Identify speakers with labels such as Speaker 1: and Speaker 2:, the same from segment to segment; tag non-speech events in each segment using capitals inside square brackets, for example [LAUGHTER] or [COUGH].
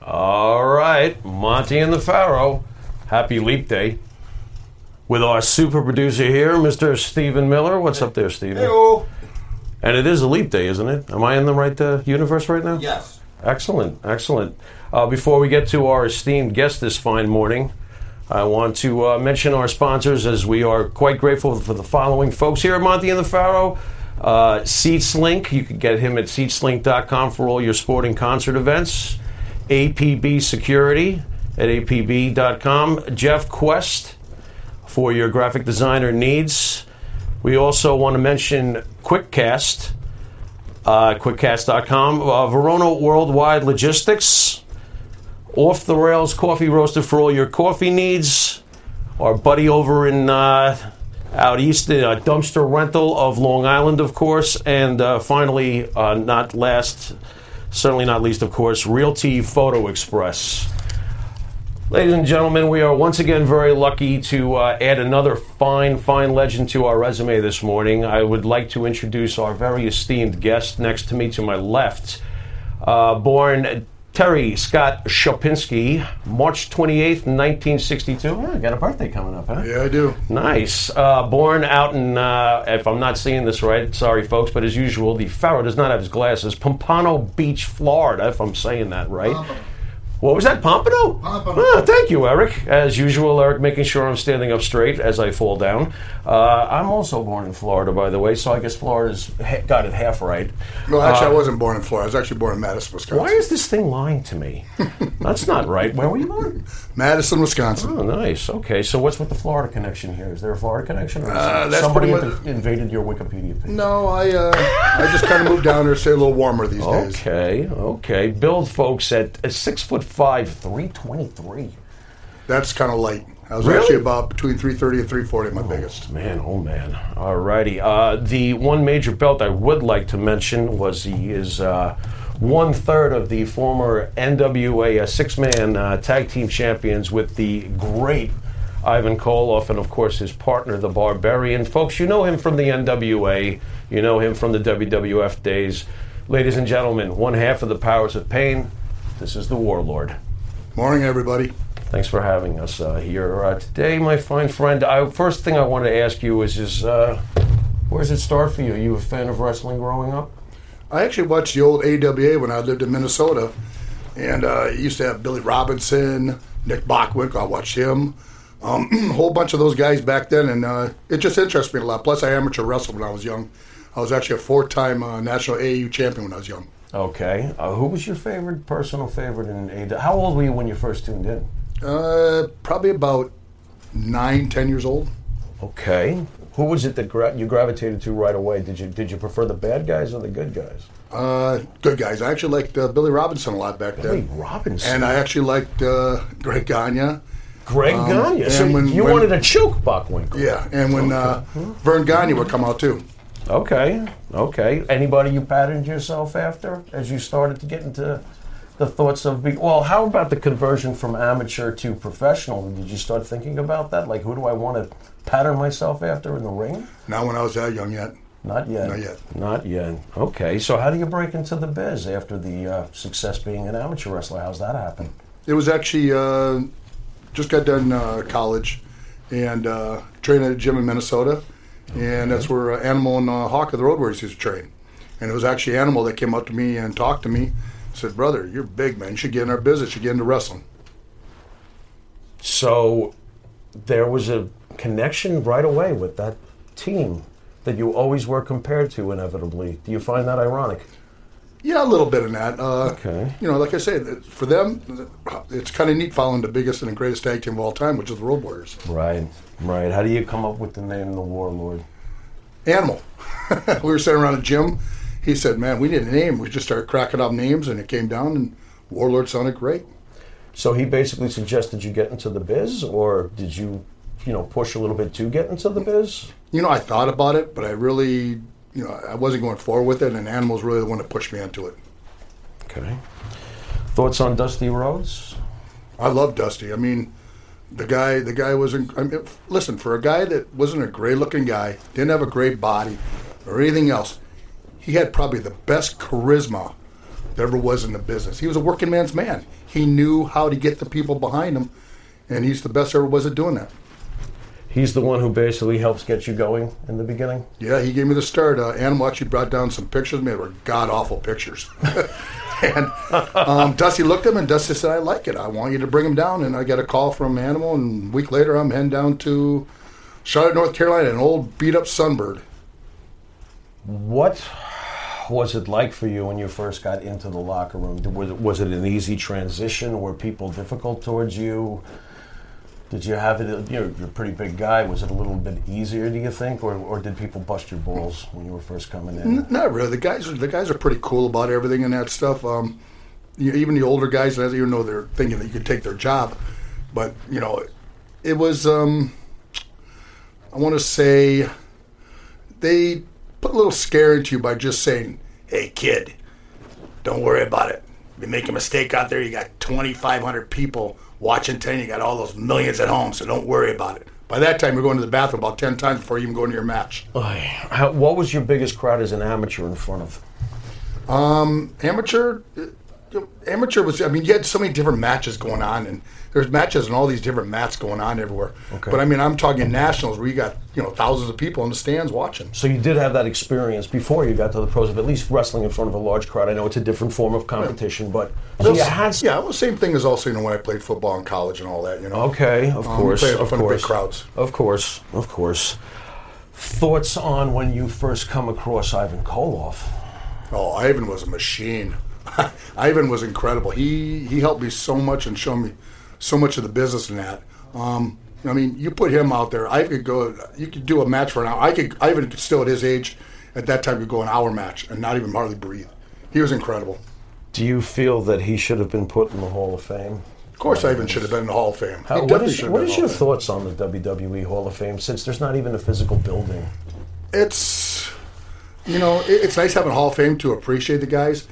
Speaker 1: All right, Monty and the Pharaoh. Happy Leap Day. With our super producer here, Mr. Stephen Miller. What's up there, Stephen? And it is a leap day, isn't it? Am I in the right uh, universe right now?
Speaker 2: Yes.
Speaker 1: Excellent, excellent. Uh, before we get to our esteemed guest this fine morning, I want to uh, mention our sponsors as we are quite grateful for the following folks here at Monty and the Pharaoh. Uh, SeatsLink, you can get him at seatslink.com for all your sporting concert events. APB Security at apb.com. Jeff Quest for your graphic designer needs. We also want to mention QuickCast, uh, quickcast.com, uh, Verona Worldwide Logistics, Off the Rails Coffee Roaster for all your coffee needs. Our buddy over in uh, out east, uh, Dumpster Rental of Long Island, of course, and uh, finally, uh, not last, certainly not least, of course, Realty Photo Express. Ladies and gentlemen, we are once again very lucky to uh, add another fine, fine legend to our resume this morning. I would like to introduce our very esteemed guest next to me to my left. Uh, born Terry Scott Szopinski, March 28th, 1962. Oh, got a birthday coming up, huh?
Speaker 3: Yeah, I do.
Speaker 1: Nice. Uh, born out in, uh, if I'm not seeing this right, sorry folks, but as usual, the Pharaoh does not have his glasses. Pompano Beach, Florida, if I'm saying that right. What was that, Pompano?
Speaker 3: Pompano.
Speaker 1: Ah, thank you, Eric. As usual, Eric, making sure I'm standing up straight as I fall down. Uh, I'm also born in Florida, by the way, so I guess Florida's ha- got it half right.
Speaker 3: No, actually,
Speaker 1: Uh,
Speaker 3: I wasn't born in Florida. I was actually born in Madison, Wisconsin.
Speaker 1: Why is this thing lying to me? [LAUGHS] That's not right. Where were you born?
Speaker 3: Madison, Wisconsin?
Speaker 1: Oh, nice. Okay, so what's with the Florida connection here? Is there a Florida connection, or
Speaker 3: Uh, that's
Speaker 1: somebody
Speaker 3: pretty much-
Speaker 1: invaded your Wikipedia page?
Speaker 3: No, I uh, I just kind of moved down there to stay a little warmer these days.
Speaker 1: Okay, okay. Build folks at uh, six foot five, three twenty three.
Speaker 3: That's kind of light. I was
Speaker 1: Really?
Speaker 3: actually about between 330 and 340 at my biggest.
Speaker 1: Man, oh man. Alrighty. Uh, the one major belt I would like to mention was he is uh, one third of the former NWA uh, six man uh, tag team champions with the great Ivan Koloff and, of course, his partner, the Barbarian. Folks, you know him from the NWA, you know him from the WWF days. Ladies and gentlemen, one half of the powers of pain. This is the Warlord.
Speaker 3: Morning, everybody.
Speaker 1: Thanks for having us uh, here uh, today, my fine friend. I, first thing I want to ask you is, is uh, where does it start for you? Are you a fan of wrestling growing up?
Speaker 3: I actually watched the old AWA when I lived in Minnesota, and uh, used to have Billy Robinson, Nick Bockwinkel. I watched him, um, a [CLEARS THROAT] whole bunch of those guys back then, and uh, it just interests me a lot. Plus, I amateur wrestled when I was young. I was actually a four-time uh, national AAU champion when I was young.
Speaker 1: Okay. Uh, who was your favorite, personal favorite in AW? How old were you when you first tuned in?
Speaker 3: Uh, probably about nine, ten years old.
Speaker 1: Okay. Who was it that gra- you gravitated to right away? Did you did you prefer the bad guys or the good guys?
Speaker 3: Uh, good guys. I actually liked uh, Billy Robinson a lot back
Speaker 1: Billy
Speaker 3: then.
Speaker 1: Billy Robinson.
Speaker 3: And I actually liked uh, Greg Gagne.
Speaker 1: Greg
Speaker 3: um,
Speaker 1: Gagne.
Speaker 3: and
Speaker 1: So
Speaker 3: when-
Speaker 1: you
Speaker 3: when-
Speaker 1: wanted to choke Bockwinkel.
Speaker 3: Yeah, and when uh, Verne Gagne would come out too.
Speaker 1: Okay, okay. Anybody you patterned yourself after as you started to get into the thoughts of being? Well, how about the conversion from amateur to professional? Did you start thinking about that? Like, who do I want to pattern myself after in the ring?
Speaker 3: Not when I was that young yet.
Speaker 1: Not yet.
Speaker 3: Not yet.
Speaker 1: Not yet. Okay. So, how do you break into the biz after the uh, success being an amateur wrestler? How's that happen?
Speaker 3: It was actually uh, just got done uh, college and uh, trained at a gym in Minnesota, and that's where uh, Animal and uh, Hawk of the Road Warriors used to train. And it was actually Animal that came up to me and talked to me. Said, "Brother, you're big man. You should get in our business. You should get into wrestling."
Speaker 1: So, there was a connection right away with that team that you always were compared to inevitably. Do you find that ironic?
Speaker 3: Yeah, a little bit in that. Uh,
Speaker 1: Okay.
Speaker 3: You know, like I said, for them, it's kind of neat following the biggest and the greatest tag team of all time, which is the Road Warriors.
Speaker 1: Right, right. How do you come up with the name the Warlord?
Speaker 3: Animal. [LAUGHS] we were sitting around a gym. He said, "Man, we need a name." We just started cracking up names, and it came down, and Warlord sounded great.
Speaker 1: So he basically suggested you get into the biz, or did you, you know, push a little bit to get into the biz?
Speaker 3: You know, I thought about it, but I really, you know, I wasn't going forward with it, and Animal's really the one that pushed me into it.
Speaker 1: Okay. Thoughts on Dusty Rhodes?
Speaker 3: I love Dusty. I mean, the guy, the guy was. in- I mean, listen, for a guy that wasn't a great-looking guy, didn't have a great body or anything else, he had probably the best charisma there ever was in the business. He was a working man's man. He knew how to get the people behind him, and he's the best there ever was at doing that.
Speaker 1: He's the one who basically helps get you going in the beginning.
Speaker 3: Yeah, he gave me the start. Uh, Animal actually brought down some pictures. Man, they were god awful pictures. [LAUGHS] and um, Dusty looked at him, and Dusty said, "I like it. I want you to bring him down." And I got a call from Animal, and a week later, I'm heading down to Charlotte, North Carolina, an old beat up Sunbird.
Speaker 1: What was it like for you when you first got into the locker room? Was it, was it an easy transition? Were people difficult towards you? Did you have it? You're, you're a pretty big guy. Was it a little bit easier, do you think, or, or did people bust your balls when you were first coming in?
Speaker 3: Not really. The guys, the guys are pretty cool about everything and that stuff. Um, you even the older guys, even though they're thinking that you could take their job, but you know, it was. Um, I want to say they put a little scare into you by just saying, "Hey, kid, don't worry about it. If you make a mistake out there, you got 2,500 people watching 10. You got all those millions at home, so don't worry about it." By that time, you're going to the bathroom about 10 times before you even go into your match.
Speaker 1: How, what was your biggest crowd as an amateur in front of?
Speaker 3: Um, amateur uh, amateur was i mean you had so many different matches going on and there's matches and all these different mats going on everywhere
Speaker 1: Okay.
Speaker 3: but i mean i'm talking nationals where you got you know thousands of people in the stands watching
Speaker 1: So you did have that experience before you got to the pros of at least wrestling in front of a large crowd. I know it's a different form of competition, but so you had
Speaker 3: yeah was the same thing as also you know when i played football in college and all that you know
Speaker 1: Okay, of
Speaker 3: Um,
Speaker 1: course, of
Speaker 3: front of big
Speaker 1: course,
Speaker 3: crowds.
Speaker 1: of course, of course. Thoughts on when you first come across Ivan Koloff?
Speaker 3: Oh, Ivan was a machine. [LAUGHS] Ivan was incredible. He he helped me so much and showed me so much of the business in that. Um, I mean, you put him out there. I could go. You could do a match for an hour. I could. Ivan could still at his age, at that time, could go an hour match and not even hardly breathe. He was incredible.
Speaker 1: Do you feel that he should have been put in the Hall of Fame?
Speaker 3: Of course, Ivan should have been in the Hall of Fame.
Speaker 1: How, what is, what is your
Speaker 3: the Hall of
Speaker 1: thoughts on the WWE Hall of Fame since there's not even a physical building?
Speaker 3: It's you know it, it's nice having Hall of Fame to appreciate the guys,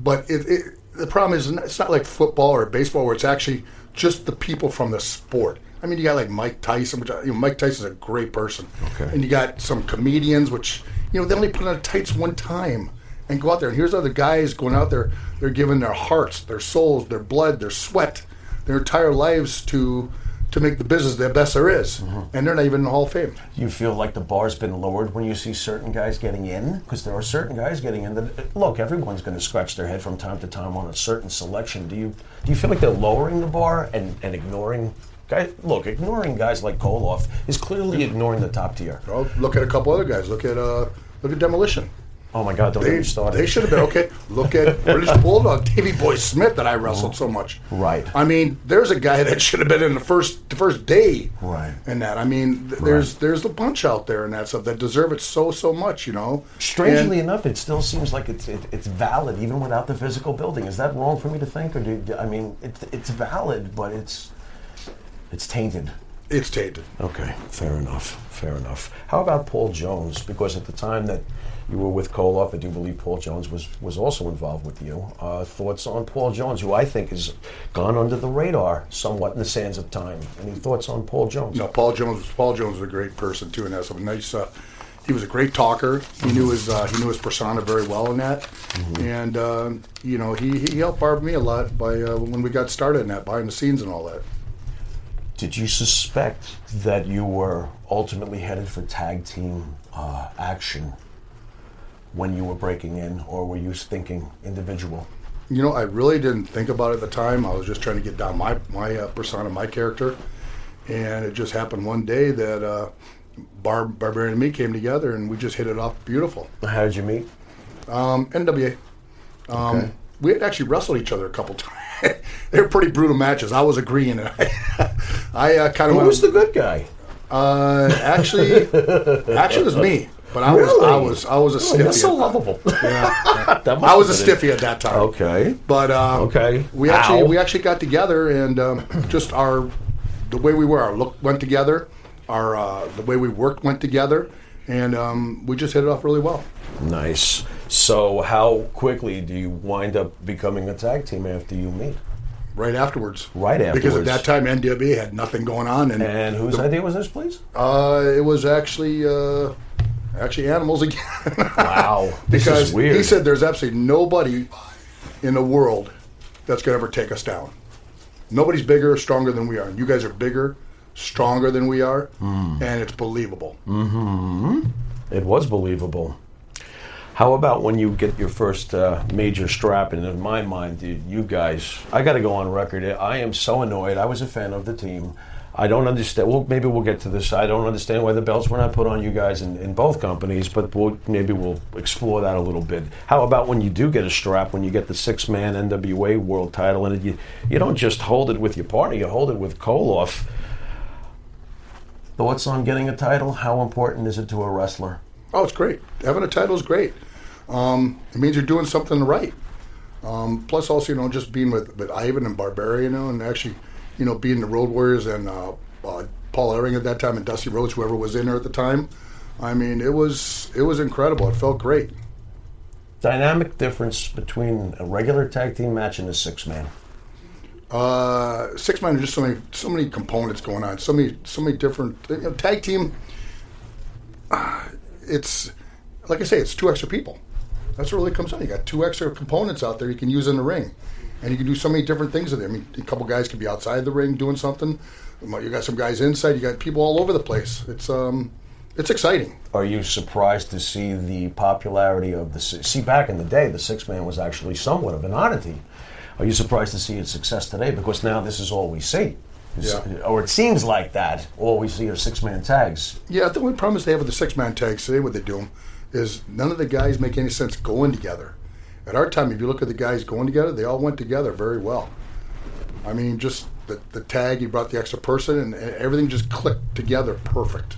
Speaker 3: but it, it, the problem is it's not like football or baseball where it's actually just the people from the sport. I mean, you got like Mike Tyson, which uh, you know, Mike Tyson's a great person,
Speaker 1: Okay.
Speaker 3: and you got some comedians, which you know they only put on tights one time and go out there. And here's other guys going out there. They're giving their hearts, their souls, their blood, their sweat, their entire lives to to make the business the best there is. and they're not even in the Hall of Fame.
Speaker 1: You feel like the bar's been lowered when you see certain guys getting in? Because there are certain guys getting in that look, everyone's going to scratch their head from time to time on a certain selection. Do you do you feel like they're lowering the bar and, and ignoring guys? Look, ignoring guys like Koloff is clearly ignoring the top tier.
Speaker 3: Well, look at a couple other guys. Look at uh, look at Demolition.
Speaker 1: Oh my God! Don't get
Speaker 3: They,
Speaker 1: me started.
Speaker 3: they should have been okay. Look at British Bulldog, [LAUGHS] Davy Boy Smith, that I wrestled so much.
Speaker 1: Right.
Speaker 3: I mean, there's a guy that should have been in the first the first day.
Speaker 1: Right.
Speaker 3: And that. I mean, th- there's there's a bunch out there and that stuff that deserve it so so much. You know.
Speaker 1: Strangely
Speaker 3: And-
Speaker 1: enough, it still seems like it's it, it's valid even without the physical building. Is that wrong for me to think, or do I mean it's it's valid, but it's it's tainted.
Speaker 3: It's tainted.
Speaker 1: Okay, fair enough. Fair enough. How about Paul Jones? Because at the time that you were with Koloff, I do believe Paul Jones was, was also involved with you. Uh, thoughts on Paul Jones, who I think has gone under the radar somewhat in the sands of time. Any thoughts on Paul Jones?
Speaker 3: No, Paul Jones. Paul Jones was a great person too, and that's a nice. Uh, he was a great talker. He knew his uh, he knew his persona very well in that, and uh, you know he, he helped Barb me a lot by uh, when we got started in that behind the scenes and all that.
Speaker 1: Did you suspect that you were ultimately headed for tag team uh, action when you were breaking in, or were you thinking individual?
Speaker 3: You know, I really didn't think about it at the time. I was just trying to get down my my uh, persona, my character, and it just happened one day that uh, Barb, Barbarian and me came together, and we just hit it off beautiful.
Speaker 1: How did you meet?
Speaker 3: Um, NWA. Um,
Speaker 1: Okay.
Speaker 3: We had actually wrestled each other a couple [LAUGHS] times. [LAUGHS] they were pretty brutal matches. I was agreeing, I, [LAUGHS] I uh, kind of
Speaker 1: Who was the good guy?
Speaker 3: Uh, actually, [LAUGHS] actually, it was me. But I was, I was, I was a
Speaker 1: Oh,
Speaker 3: stiffy.
Speaker 1: you're so lovable.
Speaker 3: Yeah, I was a
Speaker 1: been it.
Speaker 3: stiffy at that time.
Speaker 1: Okay.
Speaker 3: But uh,
Speaker 1: Okay.
Speaker 3: we actually we actually got together and um, just our the way we were, our look went together, our uh, the way we worked went together, and um, we just hit it off really well.
Speaker 1: Nice. So, how quickly do you wind up becoming a tag team after you meet?
Speaker 3: Right afterwards.
Speaker 1: Right afterwards.
Speaker 3: Because at that time NWA had nothing going on, and,
Speaker 1: And whose idea was this, please?
Speaker 3: uh, it was actually uh, actually animals again.
Speaker 1: Wow. [LAUGHS] This
Speaker 3: because
Speaker 1: is weird.
Speaker 3: he said there's absolutely nobody in the world that's going to ever take us down. Nobody's bigger or stronger than we are. You guys are bigger, stronger than we are,
Speaker 1: Hmm.
Speaker 3: and it's believable.
Speaker 1: It was believable. How about when you get your first uh, major strap? And in my mind, dude, you guys, I got to go on record. I am so annoyed. I was a fan of the team. I don't understand. Well, maybe we'll get to this. I don't understand why the belts were not put on you guys in, in both companies, but we'll, maybe we'll explore that a little bit. How about when you do get a strap, when you get the six man NWA world title, and you, you don't just hold it with your partner, you hold it with Koloff. Thoughts on getting a title? How important is it to a wrestler?
Speaker 3: Oh, it's great. Having a title is great. Um, it means you're doing something right. Um, plus, also, you know, just being with, with Ivan and Barbarian, you know, and actually, you know, being the Road Warriors and uh, uh, Paul Ellering at that time and Dusty Rhodes, whoever was in there at the time. I mean, it was it was incredible. It felt great.
Speaker 1: Dynamic difference between a regular tag team match and a six man.
Speaker 3: Uh, six man, just so many so many components going on. So many so many different you know, tag team. Uh, it's like I say, it's two extra people. That's what really comes out. You got two extra components out there you can use in the ring, and you can do so many different things with it. I mean, a couple guys can be outside the ring doing something. You got some guys inside. You got people all over the place. It's um, it's exciting.
Speaker 1: Are you surprised to see the popularity of the see back in the day the six man was actually somewhat of an oddity? Are you surprised to see its success today? Because now this is all we see,
Speaker 3: Yeah.
Speaker 1: or it seems like that. All we see are six man tags.
Speaker 3: Yeah, the only problem is they have with the six man tags today. What they do is none of the guys make any sense going together. At our time, if you look at the guys going together, they all went together very well. I mean, just the, the tag, you brought the extra person, and, and everything just clicked together perfect.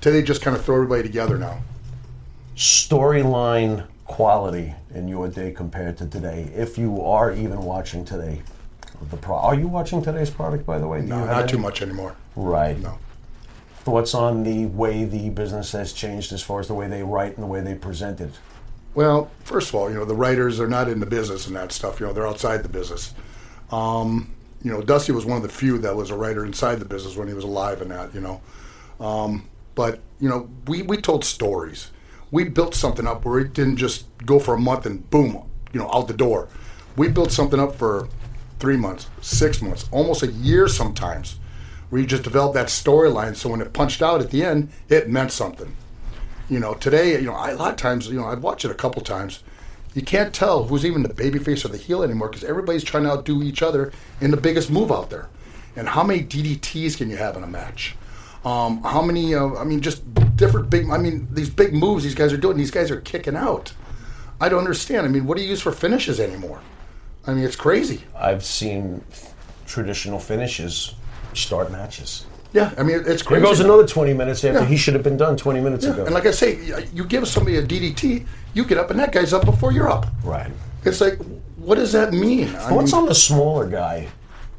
Speaker 3: Today, they just kind of throw everybody together now.
Speaker 1: Storyline quality in your day compared to today, if you are even watching today. The pro- are you watching today's product, by the way? Do
Speaker 3: No, not
Speaker 1: any-
Speaker 3: too much anymore.
Speaker 1: Right.
Speaker 3: No.
Speaker 1: Thoughts on the way the business has changed as far as the way they write and the way they present it?
Speaker 3: Well, first of all, you know the writers are not in the business and that stuff. You know they're outside the business. Um, you know, Dusty was one of the few that was a writer inside the business when he was alive and that. You know, um, but you know we we told stories. We built something up where it didn't just go for a month and boom, you know, out the door. We built something up for three months, six months, almost a year sometimes, where you just developed that storyline. So when it punched out at the end, it meant something you know, today, you know, I, a lot of times, you know, I've watched it a couple times. You can't tell who's even the babyface or the heel anymore because everybody's trying to outdo each other in the biggest move out there. And how many DDTs can you have in a match? Um, how many? Uh, I mean, just different big. I mean, these big moves these guys are doing. These guys are kicking out. I don't understand. I mean, what do you use for finishes anymore? I mean, it's crazy.
Speaker 1: I've seen traditional finishes start matches.
Speaker 3: Yeah, I mean, it's
Speaker 1: There
Speaker 3: crazy.
Speaker 1: goes another 20 minutes after
Speaker 3: Yeah.
Speaker 1: he should have been done 20 minutes
Speaker 3: Yeah,
Speaker 1: ago.
Speaker 3: and like I say, you give somebody a DDT, you get up, and that guy's up before you're up.
Speaker 1: right.
Speaker 3: It's like, what does that mean? I mean,
Speaker 1: on the smaller guy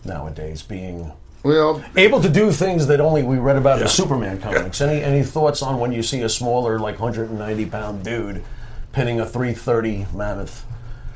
Speaker 1: nowadays being
Speaker 3: well,
Speaker 1: able to do things that only we read about in Superman comics? Any any thoughts on when you see a smaller, like 190 pound dude pinning a 330 mammoth?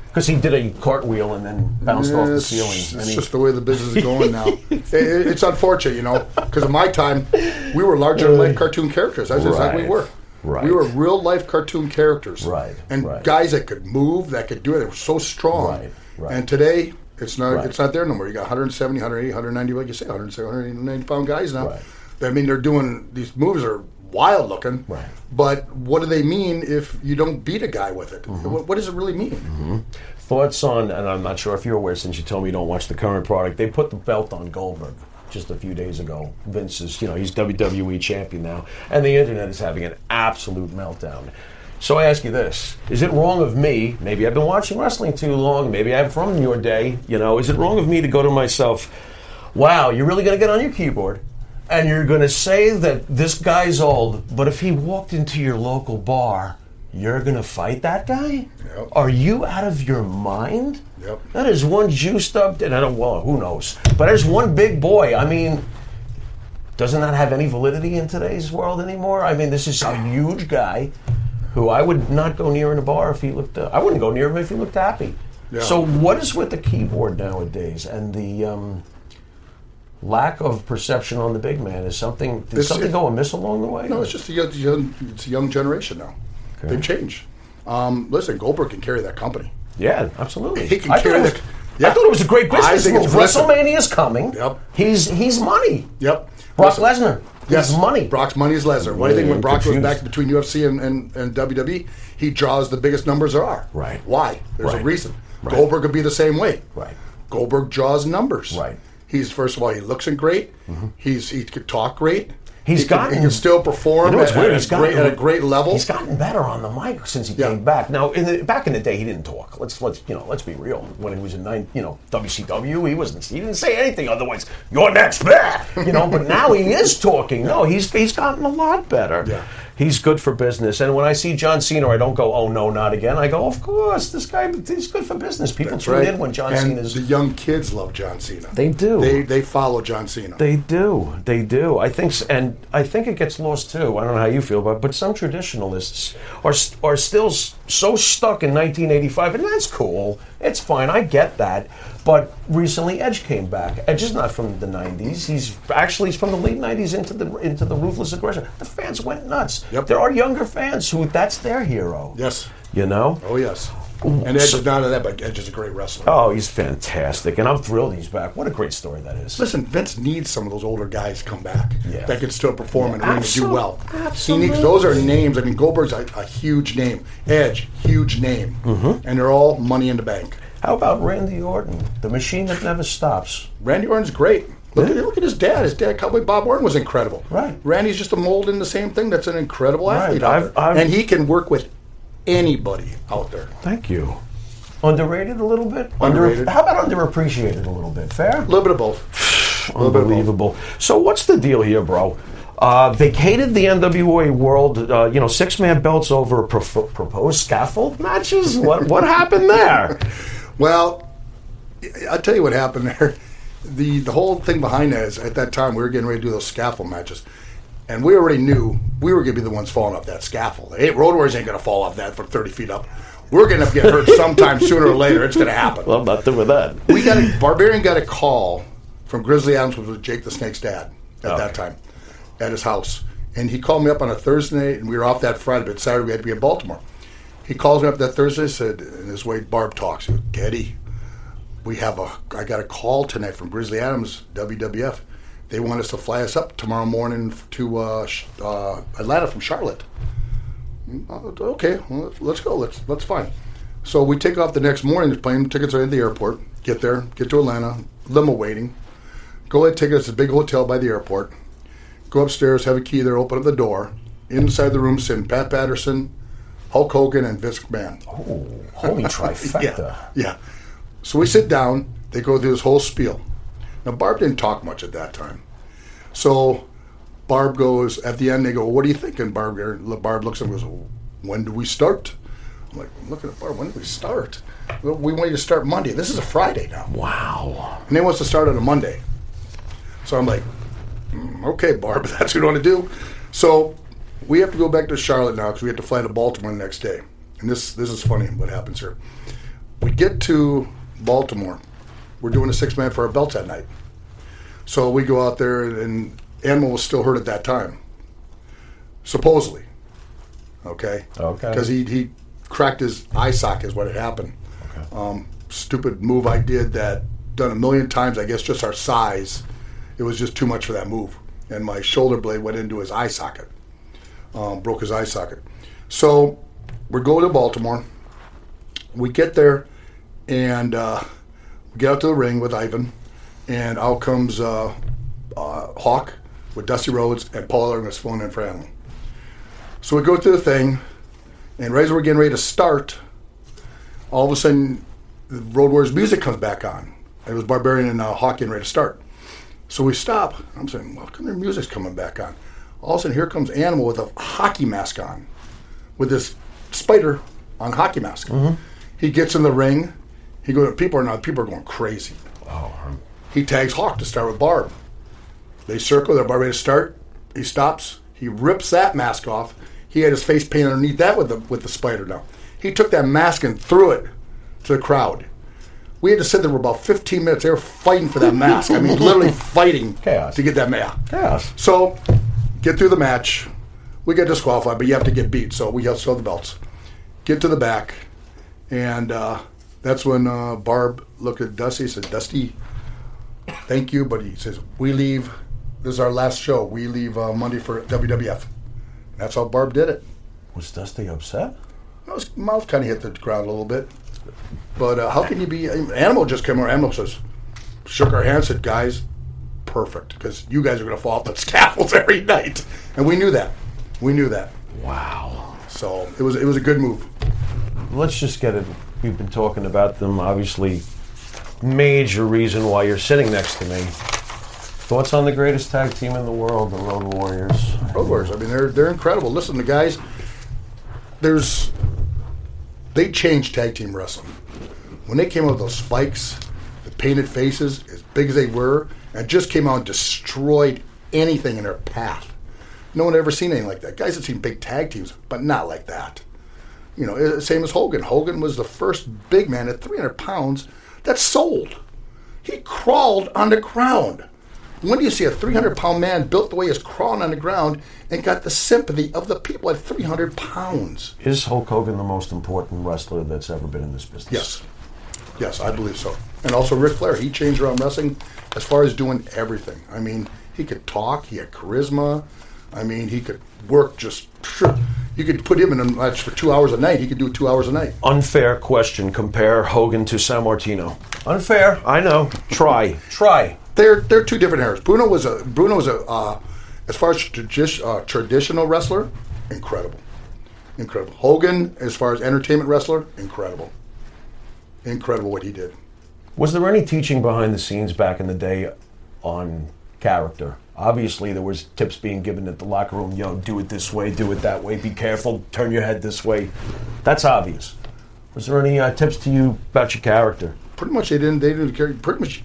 Speaker 1: Because he did a cartwheel and then bounced off the ceiling.
Speaker 3: it's
Speaker 1: and he-
Speaker 3: just the way the business is going now. [LAUGHS] It- it- it's unfortunate, you know, because in my time, we were larger than life cartoon characters. That's exactly
Speaker 1: Right.
Speaker 3: what we were.
Speaker 1: Right.
Speaker 3: We were real life cartoon characters.
Speaker 1: Right,
Speaker 3: And
Speaker 1: right.
Speaker 3: guys that could move, that could do it. They were so strong.
Speaker 1: Right, right.
Speaker 3: And today, it's not
Speaker 1: Right.
Speaker 3: it's not there no more. You got 170, 180, 190, like you say, 170, 190 pound guys now.
Speaker 1: Right.
Speaker 3: I mean, they're doing these moves are wild looking.
Speaker 1: Right.
Speaker 3: But what do they mean if you don't beat a guy with it?
Speaker 1: Mm-hmm.
Speaker 3: What, what does it really mean?
Speaker 1: Thoughts on, and I'm not sure if you're aware since you told me you don't watch the current product, they put the belt on Goldberg. just a few days ago. Vince is, you know, he's WWE champion now, and the internet is having an absolute meltdown. So I ask you this: Is it wrong of me? Maybe I've been watching wrestling too long. Maybe I'm from your day. You know, is it wrong of me to go to myself? Wow, you're really going to get on your keyboard and you're going to say that this guy's old, but if he walked into your local bar, you're going to fight that guy?
Speaker 3: Yep.
Speaker 1: Are you out of your mind?
Speaker 3: Yep.
Speaker 1: That is one juiced up, and I don't, well, who knows? But there's one big boy. I mean, doesn't that have any validity in today's world anymore? I mean, this is a huge guy who I would not go near in a bar if he looked, uh, I wouldn't go near him if he looked happy.
Speaker 3: Yeah.
Speaker 1: So, what is with the keyboard nowadays and the, um, lack of perception on the big man is something. Did
Speaker 3: This-
Speaker 1: something go amiss along the way?
Speaker 3: No, it's just a young, it's a young generation now.
Speaker 1: Okay.
Speaker 3: They've changed. Um, listen, Goldberg can carry that company.
Speaker 1: yeah, absolutely.
Speaker 3: He can
Speaker 1: I,
Speaker 3: carry
Speaker 1: it was,
Speaker 3: the-
Speaker 1: I thought it was a great business move.
Speaker 3: it's- listen.
Speaker 1: WrestleMania's coming.
Speaker 3: Yep.
Speaker 1: He's he's money.
Speaker 3: Yep.
Speaker 1: Brock Lesnar.
Speaker 3: Yes,
Speaker 1: He's money.
Speaker 3: Brock's money is Lesnar. What do you think when Brock goes back between UFC and, and, and WWE, he draws the biggest numbers there are.
Speaker 1: Right.
Speaker 3: Why? There's
Speaker 1: Right.
Speaker 3: a reason.
Speaker 1: Right.
Speaker 3: Goldberg could be the same way.
Speaker 1: Right.
Speaker 3: Goldberg draws numbers.
Speaker 1: Right.
Speaker 3: He's first of all he looks in great. He's he could talk great.
Speaker 1: He's
Speaker 3: he can,
Speaker 1: gotten-
Speaker 3: he can still perform
Speaker 1: You know what's
Speaker 3: at,
Speaker 1: weird?
Speaker 3: at,
Speaker 1: He's
Speaker 3: a great, at a great level.
Speaker 1: He's gotten better on the mic since he
Speaker 3: Yeah.
Speaker 1: came back. Now, in the, back in the day, he didn't talk. Let's let's you know let's be real. When he was in nine, you know WCW, he wasn't. He didn't say anything. Otherwise, you're next, blah! you know. But now he is talking. No, he's he's gotten a lot better.
Speaker 3: Yeah.
Speaker 1: He's good for business. And when I see John Cena, I don't go, oh no, not again. I go, of course, this guy he's good for business. People
Speaker 3: That's
Speaker 1: tune
Speaker 3: right.
Speaker 1: in when John
Speaker 3: and
Speaker 1: Cena's.
Speaker 3: the young kids love John Cena.
Speaker 1: They do.
Speaker 3: They they follow John Cena.
Speaker 1: They do. They do. I think, and I think it gets lost too. I don't know how you feel about, it, but some traditionalists are are still so stuck in 1985, and that's cool. It's fine. I get that. But recently, Edge came back. Edge is not from the 90s. He's actually he's from the late 90s into the into the ruthless aggression. The fans went nuts.
Speaker 3: Yep.
Speaker 1: There are younger fans who that's their hero.
Speaker 3: yes.
Speaker 1: You know.
Speaker 3: Oh yes. And Edge is not of that, but Edge is a great wrestler.
Speaker 1: Oh, he's fantastic, and I'm thrilled he's back. What a great story that is.
Speaker 3: Listen, Vince needs some of those older guys come back
Speaker 1: Yeah.
Speaker 3: that can still perform in ring and do well. He
Speaker 1: absolutely.
Speaker 3: needs those are names. I mean, Goldberg's a, a huge name. Edge, huge name,
Speaker 1: Mm-hmm.
Speaker 3: and they're all money in the bank.
Speaker 1: How about Randy Orton, the machine that never stops?
Speaker 3: Randy Orton's great. Look,
Speaker 1: Yeah.
Speaker 3: at, look at his dad. His dad, Cowboy Bob Orton, was incredible.
Speaker 1: Right.
Speaker 3: Randy's just a mold in the same thing. That's an incredible
Speaker 1: Right.
Speaker 3: athlete,
Speaker 1: I've- I've-
Speaker 3: and he can work with anybody out there.
Speaker 1: Thank you. Underrated a little bit.
Speaker 3: Underrated.
Speaker 1: Under, how about underappreciated a little bit? Fair.
Speaker 3: A little bit of both. A little bit of both.
Speaker 1: Unbelievable. So what's the deal here, bro? Uh, vacated the NWA world, uh, you know, six man belts over pro- proposed scaffold matches. What what [LAUGHS] happened there?
Speaker 3: Well, I'll tell you what happened there. [LAUGHS] The the whole thing behind that is at that time we were getting ready to do those scaffold matches. And we already knew we were going to be the ones falling off that scaffold. Hey, Road Warriors ain't going to fall off that from 30 feet up. We're going to get hurt sometime [LAUGHS] sooner or later. It's going to happen.
Speaker 1: Well, I'm not doing that.
Speaker 3: we got a Barbarian got a call from Grizzly Adams, which was Jake the Snake's dad at
Speaker 1: Okay.
Speaker 3: that time, at his house, and he called me up on a Thursday and we were off that Friday, but Saturday we had to be in Baltimore. He calls me up that Thursday, said, and this way Barb talks, goes, we have a, I got a call tonight from Grizzly Adams, WWF. They want us to fly us up tomorrow morning to uh, uh, Atlanta from Charlotte. Uh, okay, well, let's go. Let's let's fine. So we take off the next morning. The plane tickets are at the airport. Get there, get to Atlanta, limo waiting. Go ahead, take us to a big hotel by the airport. Go upstairs, have a key there, open up the door. Inside the room sitting Pat Patterson, Hulk Hogan, and Vince McMahon.
Speaker 1: Oh, holy [LAUGHS] trifecta.
Speaker 3: Yeah, yeah. So we sit down. They go through this whole spiel. Now Barb didn't talk much at that time. So Barb goes at the end. They go, "What are you thinking?" Barb Barb looks at him and goes, "When do we start?" I'm like, I'm looking at Barb. When do we start? "Well, We want you to start Monday. This is a Friday now,
Speaker 1: Wow.
Speaker 3: and they want us to start on a Monday. So I'm like, "Mm, "Okay, Barb, [LAUGHS] that's what you want to do." So we have to go back to Charlotte now because we have to fly to Baltimore the next day. And this this is funny what happens here. We get to Baltimore. We're doing a six man for our belts that night. So we go out there, and Animal was still hurt at that time, supposedly. Okay.
Speaker 1: Okay.
Speaker 3: Because he he cracked his eye socket is what had happened. Um, stupid move I did that done a million times. I guess just our size, it was just too much for that move, and my shoulder blade went into his eye socket, um, broke his eye socket. So we're going to Baltimore. We get there, and uh, we get out to the ring with Ivan, and out comes uh, uh, Hawk with Dusty Rhodes, and Paul was filling in for Animal. So we go through the thing, and right as we're getting ready to start, all of a sudden, the Road Warriors music comes back on. It was Barbarian and uh, Hawk getting ready to start. So we stop. I'm saying, well, come their music's coming back on? All of a sudden, here comes Animal with a hockey mask on, with this spider on hockey mask. He gets in the ring. He goes. People are not. People are going crazy. He tags Hawk to start with Barb. They circle. They're about ready to start. He stops. He rips that mask off. He had his face painted underneath that with the with the spider now. He took that mask and threw it to the crowd. We had to sit there for about 15 minutes. They were fighting for that mask. I mean, [LAUGHS] literally fighting
Speaker 1: Chaos.
Speaker 3: to get that mask.
Speaker 1: Chaos.
Speaker 3: So, get through the match. We get disqualified, but you have to get beat. So we have to sell the belts. Get to the back, and uh, that's when uh, Barb looked at Dusty and said, "Dusty, thank you," but he says, "We leave. This is our last show. We leave uh, Monday for WWF." That's how Barb did it.
Speaker 1: Was Dusty upset?
Speaker 3: His mouth kind of hit the ground a little bit. But uh, how can you be? Animal just came over. Animal says, shook our hands, said, "Guys, perfect, because you guys are going to fall off the scaffolds [LAUGHS] every night," and we knew that. We knew that.
Speaker 1: Wow.
Speaker 3: So it was it was a good move.
Speaker 1: Let's just get it. We've been talking about them, obviously. Major reason why you're sitting next to me. Thoughts on the greatest tag team in the world, the Road Warriors?
Speaker 3: Road Warriors. I mean, they're they're incredible. Listen, the guys. There's. They changed tag team wrestling when they came out with those spikes, the painted faces, as big as they were, and just came out and destroyed anything in their path. No one had ever seen anything like that. Guys have seen big tag teams, but not like that. You know, same as Hogan. Hogan was the first big man at 300 pounds that sold. He crawled on the ground. When do you see a 300 pound man built the way he's crawling on the ground and got the sympathy of the people at 300 pounds?
Speaker 1: Is Hulk Hogan the most important wrestler that's ever been in this business?
Speaker 3: Yes. Yes, I believe so. And also Ric Flair. He changed around wrestling as far as doing everything. I mean, he could talk, he had charisma. I mean, he could work just. You could put him in a match for two hours a night. He could do it two hours a night.
Speaker 1: Unfair question. Compare Hogan to Sammartino. Unfair. I know. Try. Try.
Speaker 3: They're they're two different eras. Bruno was a Bruno was a uh, as far as tradi- uh, traditional wrestler, incredible, incredible. Hogan, as far as entertainment wrestler, incredible, incredible what he did.
Speaker 1: Was there any teaching behind the scenes back in the day on character? Obviously, there was tips being given at the locker room. Yo, do it this way, do it that way. Be careful. Turn your head this way. That's obvious. Was there any uh, tips to you about your character?
Speaker 3: Pretty much they didn't they didn't care. Pretty much,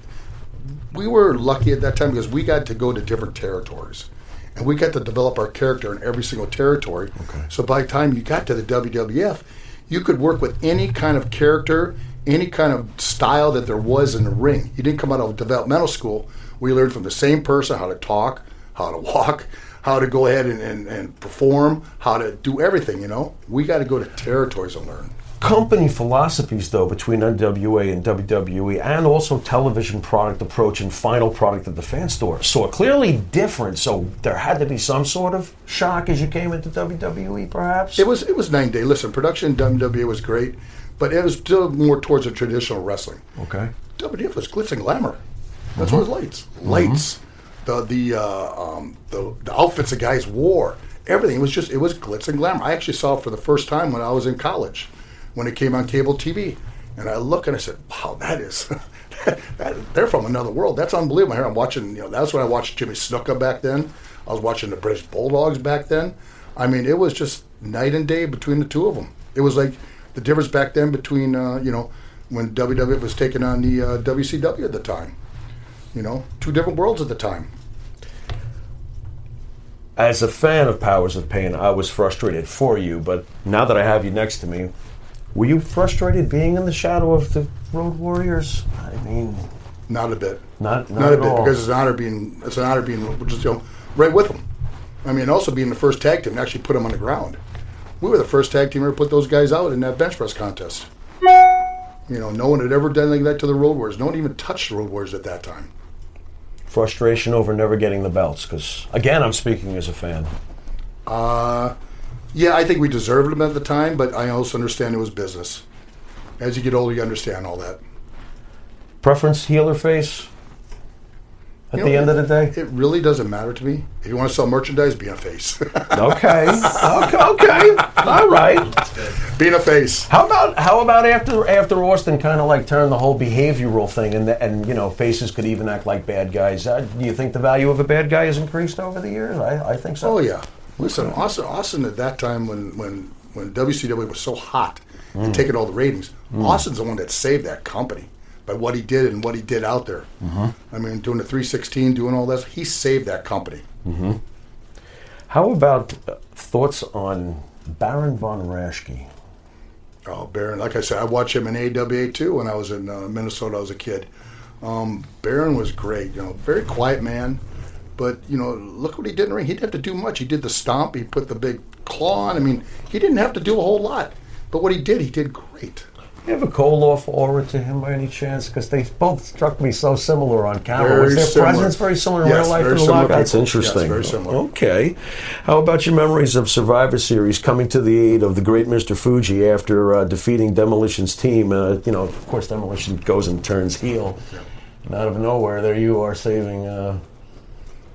Speaker 3: we were lucky at that time because we got to go to different territories. And we got to develop our character in every single territory.
Speaker 1: Okay.
Speaker 3: So by the time you got to the WWF, you could work with any kind of character, any kind of style that there was in the ring. You didn't come out of developmental school. We learned from the same person how to talk, how to walk, how to go ahead and, and, and perform, how to do everything, you know? We got to go to territories and learn.
Speaker 1: Company philosophies, though, between NWA and WWE, and also television product approach and final product at the fan store, saw clearly different. So there had to be some sort of shock as you came into WWE, perhaps.
Speaker 3: It was it was nine day. Listen, production in WWE was great, but it was still more towards a traditional wrestling.
Speaker 1: okay.
Speaker 3: WWF was glitz and glamour. That's what it was lights, lights, the the uh, um, the the outfits the guys wore, everything. It was just it was glitz and glamour. I actually saw it for the first time when I was in college, when it came on cable TV, and I look and I said, "Wow, that is." [LAUGHS] that, they're from another world. That's unbelievable. Here I'm watching. You know, that's when I watched Jimmy Snuka back then. I was watching the British Bulldogs back then. I mean, it was just night and day between the two of them. It was like the difference back then between uh, you know when WWF was taking on the uh, WCW at the time. You know, two different worlds at the time.
Speaker 1: As a fan of Powers of Pain, I was frustrated for you, but now that I have you next to me, were you frustrated being in the shadow of the Road Warriors? I mean,
Speaker 3: Not a bit.
Speaker 1: not not,
Speaker 3: Not, a
Speaker 1: at
Speaker 3: bit
Speaker 1: all.
Speaker 3: because it's an honor being it's an honor being just you know right with them. I mean, also being the first tag team to actually put them on the ground. We were the first tag team to ever put those guys out in that bench press contest. You know, no one had ever done like that to the Road Warriors. No one even touched the Road Warriors at that time.
Speaker 1: Frustration over never getting the belts. Because again, I'm speaking as a fan.
Speaker 3: Uh, yeah, I think we deserved them at the time, but I also understand it was business. As you get older, you understand all that.
Speaker 1: Preference heel or face? At
Speaker 3: You
Speaker 1: the
Speaker 3: know,
Speaker 1: end of the day?
Speaker 3: It really doesn't matter to me. If you want to sell merchandise, be a face. [LAUGHS]
Speaker 1: Okay. okay. Okay. All right.
Speaker 3: Being a face.
Speaker 1: How about how about after after Austin kind of like turned the whole behavioral thing and and you know faces could even act like bad guys? Uh, do you think the value of a bad guy has increased over the years? I, I think so.
Speaker 3: Oh yeah. Listen, Austin, Austin at that time when when when WCW was so hot
Speaker 1: Mm.
Speaker 3: and taking all the ratings, Austin's the one that saved that company by what he did and what he did out there.
Speaker 1: Mm-hmm.
Speaker 3: I mean, doing the 316, doing all this, he saved that company.
Speaker 1: How about uh, thoughts on Baron von Raschke?
Speaker 3: Oh, Baron, like I said, I watched him in AWA too when I was in uh, Minnesota. I was a kid. Um, Baron was great. You know, very quiet man, but you know, look what he did in the ring. He didn't have to do much. He did the stomp. He put the big claw on. I mean, he didn't have to do a whole lot. But what he did, he did great.
Speaker 1: You have a Koloff aura to him by any chance? Because they both struck me so similar on camera.
Speaker 3: Very
Speaker 1: Was their
Speaker 3: similar.
Speaker 1: presence very similar in
Speaker 3: Yes,
Speaker 1: real life
Speaker 3: very
Speaker 1: to
Speaker 3: similar?
Speaker 1: That's interesting.
Speaker 3: Yes, very similar.
Speaker 1: Okay. How about your memories of Survivor Series coming to the aid of the great Mr. Fuji after uh, defeating Demolition's team? Uh, you know, of course, Demolition goes and turns heel. And out of nowhere, there you are saving uh,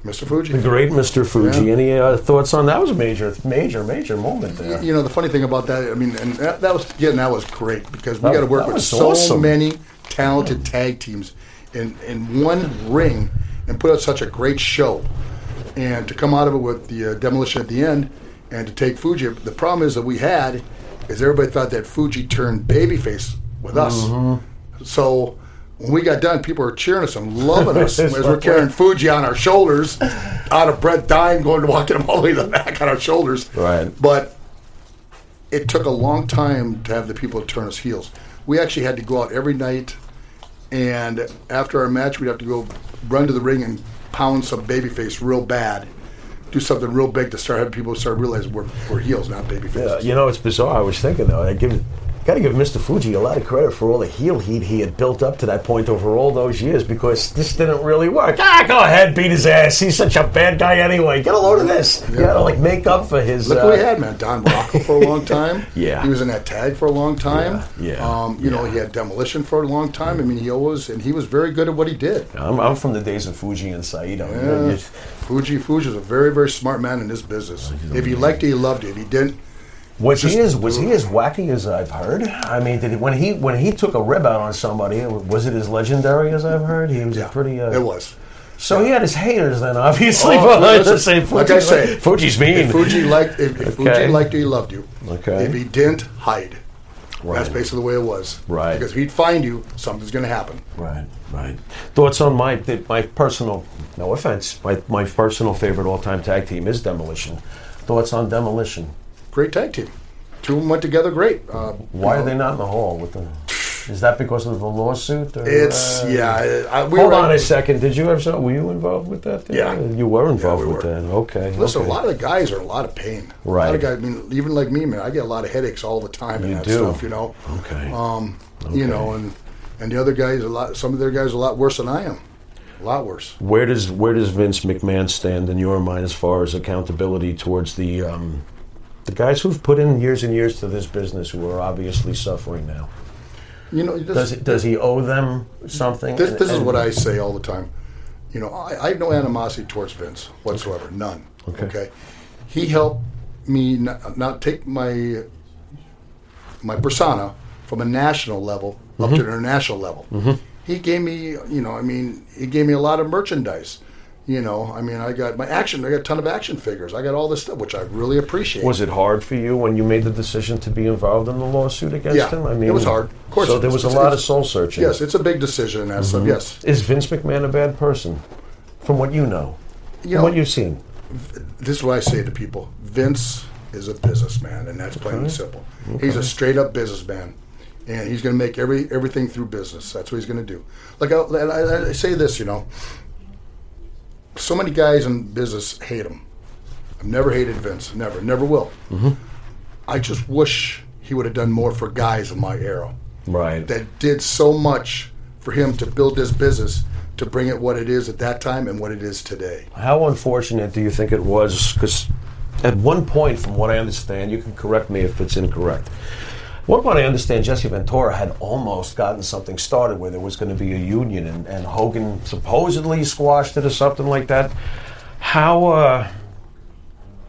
Speaker 3: Mr. Fuji.
Speaker 1: the great Mr. Fuji.
Speaker 3: Yeah.
Speaker 1: Any uh, thoughts on that? Was a major, major, major moment there.
Speaker 3: You know, the funny thing about that, I mean, and that, that was again, that was great because we got to work with so
Speaker 1: awesome.
Speaker 3: many talented tag teams in in one ring and put out such a great show, and to come out of it with the uh, demolition at the end and to take Fuji. The problem is that we had is everybody thought that Fuji turned babyface with us,
Speaker 1: Mm-hmm.
Speaker 3: so. When we got done, people were cheering us and loving us [LAUGHS] as we're carrying Fuji on our shoulders, out of breath, dying, going to walking him all the way to the back on our shoulders.
Speaker 1: Right.
Speaker 3: But it took a long time to have the people turn us heels. We actually had to go out every night, and after our match, we'd have to go run to the ring and pound some babyface real bad, do something real big to start having people start realizing we're, we're heels, not babyfaces.
Speaker 1: Uh, you know, it's bizarre. I was thinking though, I give, got to give Mr. Fuji a lot of credit for all the heel heat he had built up to that point over all those years because this didn't really work. Ah, go ahead, beat his ass. He's such a bad guy anyway. Get a load of this. You got to like make up for his.
Speaker 3: Look
Speaker 1: uh,
Speaker 3: what we had, man. Don Muraco for a long [LAUGHS] time.
Speaker 1: Yeah.
Speaker 3: He was in that tag for a long time.
Speaker 1: Yeah, yeah,
Speaker 3: Um, you know, he had demolition for a long time. I mean, he always, and he was very good at what he did.
Speaker 1: I'm, I'm from the days of Fuji and Saito.
Speaker 3: Yeah. Fuji Fuji was a very, very smart man in this business. If he liked it, he loved it. If he didn't,
Speaker 1: Was he as was he as wacky as I've heard? I mean, did he, when he when he took a rib out on somebody, was it as legendary as I've heard? He was
Speaker 3: yeah,
Speaker 1: pretty. Uh,
Speaker 3: it was.
Speaker 1: So he had his haters then, obviously.
Speaker 3: Oh,
Speaker 1: but
Speaker 3: listen,
Speaker 1: let's [LAUGHS] say
Speaker 3: like I say,
Speaker 1: Fuji's mean.
Speaker 3: If Fuji liked, if, if
Speaker 1: Okay.
Speaker 3: Fuji liked you, he loved you.
Speaker 1: Okay.
Speaker 3: If he didn't, hide.
Speaker 1: Right.
Speaker 3: That's basically the way it was.
Speaker 1: Right.
Speaker 3: Because if he'd find you, something's going to happen.
Speaker 1: Right, right. Thoughts on my my personal, no offense, my, my personal favorite all time tag team is Demolition. Thoughts on Demolition?
Speaker 3: Great tag team. Two of them went together great. Uh,
Speaker 1: Why are they not in the hall with the? Is that because of the lawsuit? Or,
Speaker 3: It's
Speaker 1: uh,
Speaker 3: yeah. I, we
Speaker 1: Hold
Speaker 3: were,
Speaker 1: on a second. Did you some? Were you involved with that?
Speaker 3: Yeah.
Speaker 1: you were involved
Speaker 3: we
Speaker 1: with
Speaker 3: were.
Speaker 1: that. Okay.
Speaker 3: Listen,
Speaker 1: okay.
Speaker 3: a lot of the guys are a lot of pain. Right. A lot of guys. I mean, even like me, man, I get a lot of headaches all the time and
Speaker 1: You
Speaker 3: that
Speaker 1: do.
Speaker 3: stuff. You know.
Speaker 1: Okay.
Speaker 3: Um, You know, and and the other guys a lot. Some of their guys are a lot worse than I am. A lot worse.
Speaker 1: Where does where does Vince McMahon stand in your mind as far as accountability towards the um, the guys who've put in years and years to this business who are obviously suffering now?
Speaker 3: You know, this,
Speaker 1: Does does he owe them something?
Speaker 3: this,
Speaker 1: And-
Speaker 3: is what I say all the time. You know, I, I have no animosity towards Vince whatsoever. None.
Speaker 1: Okay.
Speaker 3: Okay. He helped me not, not take my my persona from a national level up to mm-hmm. an international level. Mm-hmm. He gave me, you know, I mean, he gave me a lot of merchandise. You know, I mean, I got my action. I got a ton of action figures. I got all this stuff, which I really appreciate.
Speaker 1: Was it hard for you when you made the decision to be involved in the lawsuit against
Speaker 3: Yeah,
Speaker 1: him? I mean,
Speaker 3: it was hard. Of course
Speaker 1: So there was a lot of soul searching.
Speaker 3: Yes, it's a big decision that stuff. Mm-hmm. Yes,
Speaker 1: Is Vince McMahon a bad person? From what you know,
Speaker 3: You
Speaker 1: from
Speaker 3: know-
Speaker 1: what you've seen.
Speaker 3: this is what I say to people: Vince is a businessman, and that's plain and simple. He's a straight up businessman, and he's going to make every everything through business. That's what he's going to do. Like I, I, I say this, you know, so many guys in business hate him. I've never hated Vince, never, never will. Mm-hmm. I just wish he would have done more for guys in my era
Speaker 1: Right.
Speaker 3: that did so much for him to build this business to bring it what it is at that time and what it is today.
Speaker 1: How unfortunate do you think it was? Because at one point, from what I understand, you can correct me if it's incorrect. What about I understand Jesse Ventura had almost gotten something started where there was going to be a union, and, and Hogan supposedly squashed it or something like that. How uh,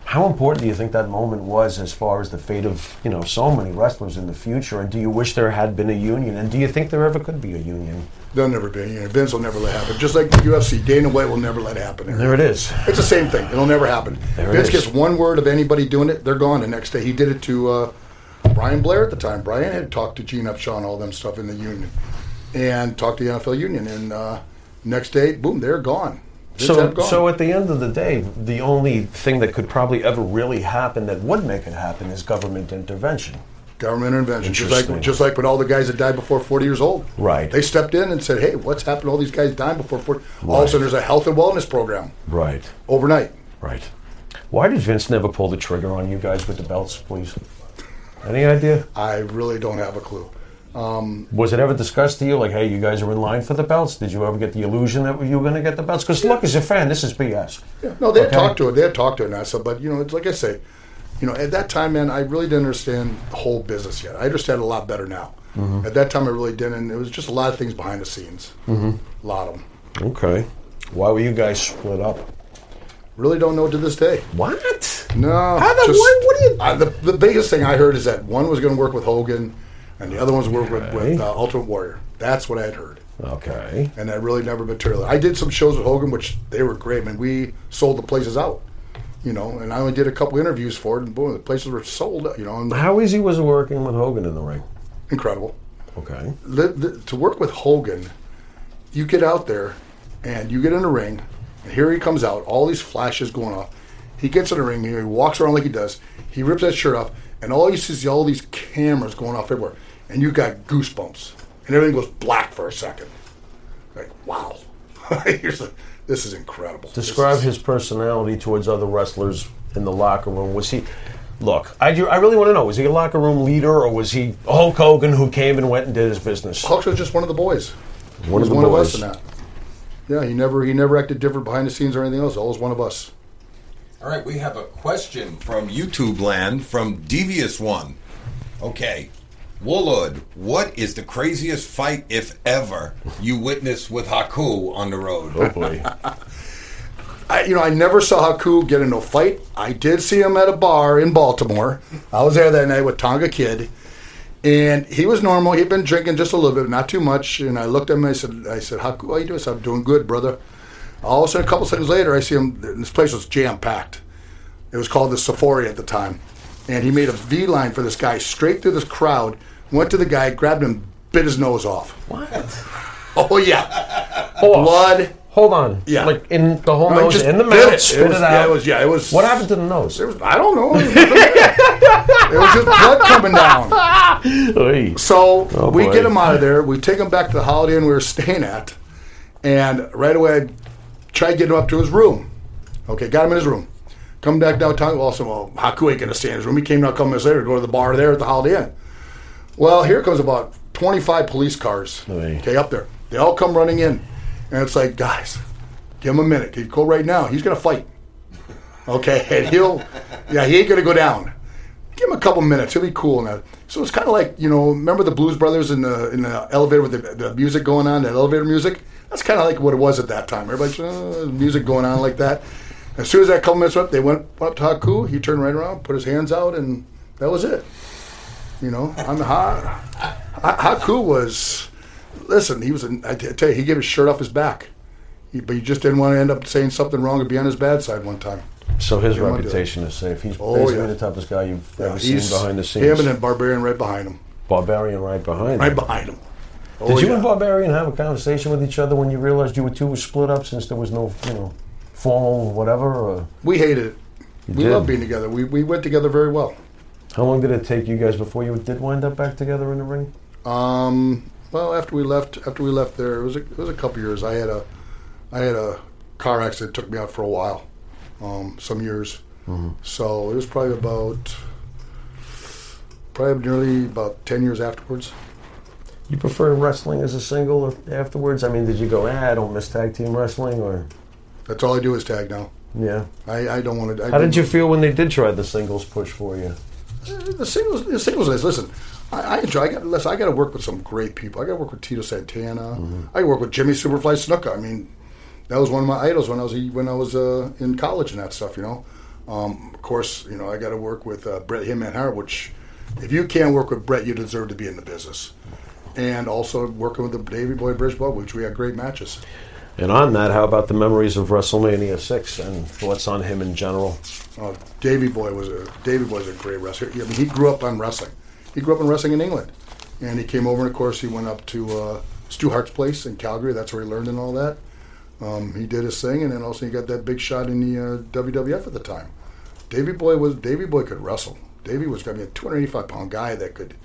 Speaker 1: how important do you think that moment was as far as the fate of you know so many wrestlers in the future? And do you wish there had been a union? And do you think there ever could be a union?
Speaker 3: There'll never be. You know, Vince will never let it happen. Just like the UFC, Dana White will never let it happen.
Speaker 1: There it is.
Speaker 3: It's the same thing. It'll never happen.
Speaker 1: There
Speaker 3: Vince gets one word of anybody doing it, they're gone the next day. He did it to uh, Brian Blair at the time. Brian had talked to Gene Upshaw and all them stuff in the union, and talked to the NFL union. And uh, next day, boom, they're gone. Vince
Speaker 1: So,
Speaker 3: gone.
Speaker 1: so at the end of the day, the only thing that could probably ever really happen that would make it happen is government intervention.
Speaker 3: government intervention, just like just like with all the guys that died before 40 years old.
Speaker 1: Right.
Speaker 3: They stepped in and said, "Hey, what's happened to all these guys dying before 40?" All of a sudden, there's a health and wellness program
Speaker 1: Right.
Speaker 3: overnight.
Speaker 1: Right. Why did Vince never pull the trigger on you guys with the belts, please? Any idea?
Speaker 3: I really don't have a clue.
Speaker 1: Was it ever discussed to you, like, hey, you guys are in line for the belts? Did you ever get the illusion that you were going to get the belts? Because look, as a fan, this is BS.
Speaker 3: Yeah, no, they
Speaker 1: Okay.
Speaker 3: talked to it. They talked to it, I but you know, it's like I say, you know, at that time, man, I really didn't understand the whole business yet. I understand a lot better now.
Speaker 1: Mm-hmm.
Speaker 3: At that time, I really didn't. And it was just a lot of things behind the scenes. Mm-hmm. A lot of them.
Speaker 1: Okay. Why were you guys split up?
Speaker 3: Really don't know to this day.
Speaker 1: What?
Speaker 3: No.
Speaker 1: How the-
Speaker 3: just-
Speaker 1: what- what do you-
Speaker 3: I, the, the biggest thing I heard is that one was going to work with Hogan, and the other one's work with, with uh, Ultimate Warrior. That's what I had heard.
Speaker 1: Okay.
Speaker 3: and that really never materialized. I did some shows with Hogan, which they were great. Man, we sold the places out, you know, and I only did a couple interviews for it, and boom, the places were sold, you know, and
Speaker 1: How easy was it working with Hogan in the ring?
Speaker 3: incredible.
Speaker 1: Okay.
Speaker 3: The, the, to work with Hogan, you get out there, and you get in the ring, here he comes out, all these flashes going off. He gets in the ring, he walks around like he does. He rips that shirt off, and all you see is all these cameras going off everywhere, and you got goosebumps, and everything goes black for a second. Like, wow, [LAUGHS] this is incredible.
Speaker 1: Describe
Speaker 3: is-
Speaker 1: his personality towards other wrestlers in the locker room. Was he? Look, I, do- I really want to know: was he a locker room leader, or was he Hulk Hogan who came and went and did his business?
Speaker 3: Hulk was just one of the boys.
Speaker 1: One of the
Speaker 3: one of
Speaker 1: boys.
Speaker 3: us in that. Yeah, he never he never acted different behind the scenes or anything else. Always one of us.
Speaker 2: All right, we have a question from YouTube land from Devious One. Okay. Warlord, what is the craziest fight, if ever, you witnessed with Haku on the road?
Speaker 1: Oh boy! [LAUGHS]
Speaker 3: I, you know, I never saw Haku get into a fight. I did see him at a bar in Baltimore. I was there that night with Tonga Kid, and he was normal. He'd been drinking just a little bit, not too much. And I looked at him. I said, "I said, Haku, how are you doing?" I said, "I'm doing good, brother." All of a sudden, a couple seconds later, I see him. This place was jam packed. It was called the Sephora at the time, and he made a V line for this guy straight through this crowd. Went to the guy, grabbed him, bit his nose off.
Speaker 1: What? [LAUGHS]
Speaker 3: Oh yeah,
Speaker 1: Oh,
Speaker 3: blood.
Speaker 1: Hold on.
Speaker 3: Yeah.
Speaker 1: Like in the whole
Speaker 3: No,
Speaker 1: nose, in the mouth,
Speaker 3: it.
Speaker 1: spit
Speaker 3: It
Speaker 1: it,
Speaker 3: was-
Speaker 1: out.
Speaker 3: yeah, it was- yeah, it was-
Speaker 1: What happened to the nose?
Speaker 3: Was, I don't know. There was. [LAUGHS] It was just blood coming down. [LAUGHS]
Speaker 1: Oy.
Speaker 3: So
Speaker 1: Oh,
Speaker 3: we
Speaker 1: boy.
Speaker 3: get him out of there. We take him back to the Holiday Inn we were staying at, and right away I tried to get him up to his room. Okay, got him in his room. Come back downtown. Well, so well, Haku ain't gonna stay in his room. He came down a couple minutes later to go to the bar there at the Holiday Inn. Well, here comes about twenty-five police cars.
Speaker 1: Oy.
Speaker 3: Okay, up there. They all come running in, and it's like, guys, give him a minute. He'd go right now. He's gonna fight. Okay, and he'll, yeah, he ain't gonna go down. Give him a couple minutes. He'll be cool now. So it's kind of like you know, remember the Blues Brothers in the in the elevator with the, the music going on, that elevator music. That's kind of like what it was at that time. Everybody's uh, music going on like that. As soon as that couple minutes went up, they went up to Haku. He turned right around, put his hands out, and that was it. You know, I'm Ha- Haku was. Listen, he was. I tell you, he gave his shirt off his back, he, but he just didn't want to end up saying something wrong or be on his bad side one time.
Speaker 1: So his
Speaker 3: Yeah, I do.
Speaker 1: reputation is safe. He's
Speaker 3: Oh,
Speaker 1: basically
Speaker 3: yeah.
Speaker 1: the toughest guy you've
Speaker 3: Yeah,
Speaker 1: ever seen behind the scenes.
Speaker 3: Him and then Barbarian right behind him.
Speaker 1: Barbarian right behind.
Speaker 3: Right
Speaker 1: him.
Speaker 3: behind him. Oh,
Speaker 1: Did you
Speaker 3: yeah.
Speaker 1: and Barbarian have a conversation with each other when you realized you were two were split up since there was no, you know, formal whatever? Or
Speaker 3: We hated it. We
Speaker 1: did?
Speaker 3: love being together. We, we went together very well.
Speaker 1: how long did it take you guys before you did wind up back together in the ring?
Speaker 3: Um, well, after we left, after we left there, it was a, it was a couple years. I had a, I had a car accident that took me out for a while, um, some years. So it was probably about, probably nearly about ten years afterwards.
Speaker 1: You prefer wrestling as a single afterwards? I mean, did you go, ah, I don't miss tag team wrestling, or
Speaker 3: That's all I do is tag now.
Speaker 1: yeah?
Speaker 3: I, I don't want to.
Speaker 1: How did you feel when they did try the singles push for you?
Speaker 3: The singles, the singles list. Listen, I, I enjoy. I got listen. I got to work with some great people. I got to work with Tito Santana. I work with Jimmy Superfly Snuka. I mean, that was one of my idols when I was when I was uh, in college and that stuff. You know, um, of course, you know I got to work with uh, Bret Hitman Hart. Which, if you can't work with Bret, you deserve to be in the business. And also working with the Davy Boy Bridgeball, which we had great matches.
Speaker 1: And on that, how about the memories of WrestleMania six and thoughts on him in general?
Speaker 3: Uh, Davy Boy was a Davy Boy was a great wrestler. I mean, he grew up on wrestling. He grew up in wrestling in England, and he came over. and Of course, he went up to uh, Stu Hart's place in Calgary. That's where he learned and all that. Um, he did his thing, and then also he got that big shot in the uh, WWF at the time. Davy Boy was Davy Boy could wrestle. Davy was I mean, a 285 pound guy that could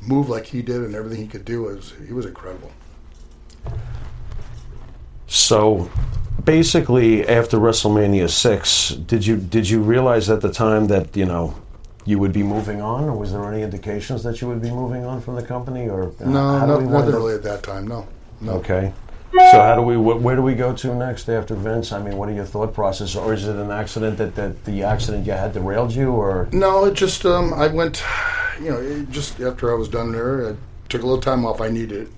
Speaker 3: move like he did, and everything he could do was he was incredible.
Speaker 1: So, basically, after WrestleMania six, did you did you realize at the time that you know you would be moving on, or was there any indications that you would be moving on from the company, or
Speaker 3: No,
Speaker 1: how
Speaker 3: no
Speaker 1: we
Speaker 3: nothing really at that time. No, no.
Speaker 1: Okay. So how do we? Wh- where do we go to next after Vince? I mean, what are your thought process, or is it an accident that, that the accident you had derailed you, or
Speaker 3: No, it just um, I went, you know, just after I was done there, I took a little time off. I needed it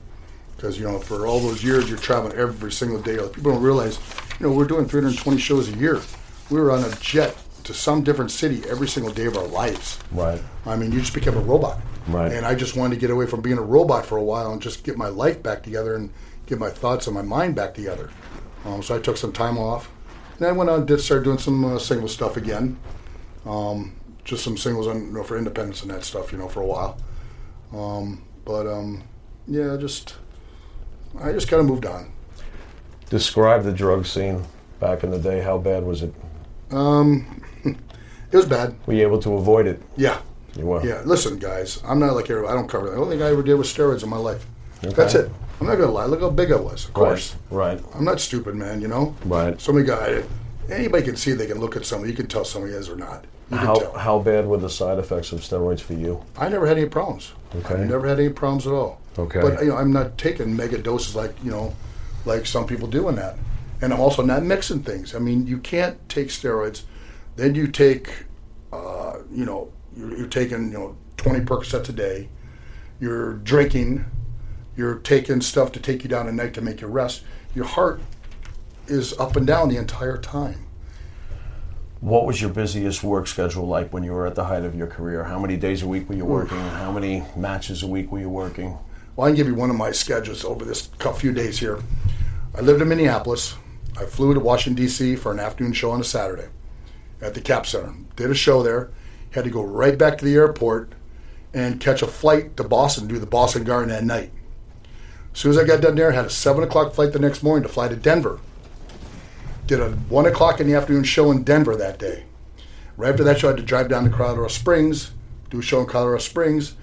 Speaker 3: because you know for all those years you're traveling every single day. People don't realize, you know, we're doing 320 shows a year. We were on a jet to some different city every single day of our lives.
Speaker 1: right?
Speaker 3: I mean, you just become a robot.
Speaker 1: Right.
Speaker 3: And I just wanted to get away from being a robot for a while and just get my life back together and get my thoughts and my mind back together. Um, so I took some time off. And I went on, did start doing some uh, single stuff again. Um, just some singles on, you know, for independence and that stuff, you know, for a while. Um, but um, yeah, just I just kind of moved on.
Speaker 1: Describe the drug scene back in the day. How bad was it?
Speaker 3: It was bad.
Speaker 1: Were you able to avoid it?
Speaker 3: Yeah.
Speaker 1: You were.
Speaker 3: Yeah, listen, guys. I'm not like everybody. I don't cover that. The only thing I ever did was steroids in my life.
Speaker 1: Okay.
Speaker 3: That's it. I'm not gonna lie. Look how big I was. Of course.
Speaker 1: Right.
Speaker 3: I'm not stupid, man. You know.
Speaker 1: Right.
Speaker 3: Somebody got it. anybody can see. They can look at somebody. You can tell somebody is or not. You can
Speaker 1: How
Speaker 3: tell.
Speaker 1: how bad were the side effects of steroids for you?
Speaker 3: I never had any problems.
Speaker 1: Okay.
Speaker 3: I never had any problems at all.
Speaker 1: Okay.
Speaker 3: But you know, I'm not taking mega doses like you know, like some people do in that, and I'm also not mixing things. I mean, you can't take steroids, then you take, uh, you know, you're, you're taking you know 20 Percocets a day, you're drinking, you're taking stuff to take you down at night to make you rest. Your heart is up and down the entire time.
Speaker 1: What was your busiest work schedule like when you were at the height of your career? How many days a week were you working? How many matches a week were you working?
Speaker 3: Well, I can give you one of my schedules over this few days here. I lived in Minneapolis. I flew to Washington, D.C. for an afternoon show on a Saturday at the Cap Center. Did a show there. Had to go right back to the airport and catch a flight to Boston, do the Boston Garden that night. As soon as I got done there, I had a 7 o'clock flight the next morning to fly to Denver. Did a 1 o'clock in the afternoon show in Denver that day. Right after that show, I had to drive down to Colorado Springs, do a show in Colorado Springs,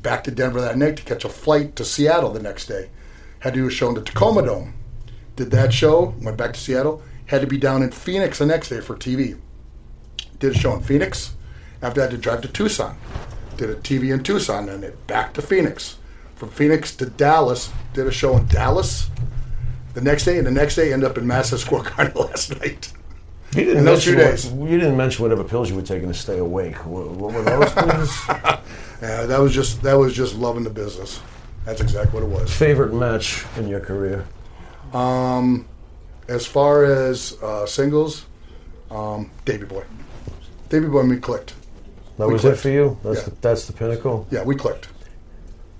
Speaker 3: back to Denver that night to catch a flight to Seattle the next day. Had to do a show in the Tacoma Dome. Did that show, went back to Seattle, had to be down in Phoenix the next day for TV. Did a show in Phoenix. After that, I had to drive to Tucson. Did a TV in Tucson, and then back to Phoenix. From Phoenix to Dallas, did a show in Dallas the next day, and the next day ended up in Madison [LAUGHS] Square Garden [LAUGHS] last night.
Speaker 1: You didn't
Speaker 3: In those
Speaker 1: mention
Speaker 3: few
Speaker 1: what- you didn't mention whatever pills you were taking to stay awake. What, what were those, please? [LAUGHS]
Speaker 3: Yeah, that was just that was just loving the business. That's exactly what it was.
Speaker 1: Favorite match in your career?
Speaker 3: Um, as far as uh, singles, um, Davy Boy. Davy Boy and me clicked.
Speaker 1: That
Speaker 3: We
Speaker 1: was
Speaker 3: clicked.
Speaker 1: it for you. That's
Speaker 3: Yeah.
Speaker 1: the, that's the pinnacle.
Speaker 3: Yeah, we clicked.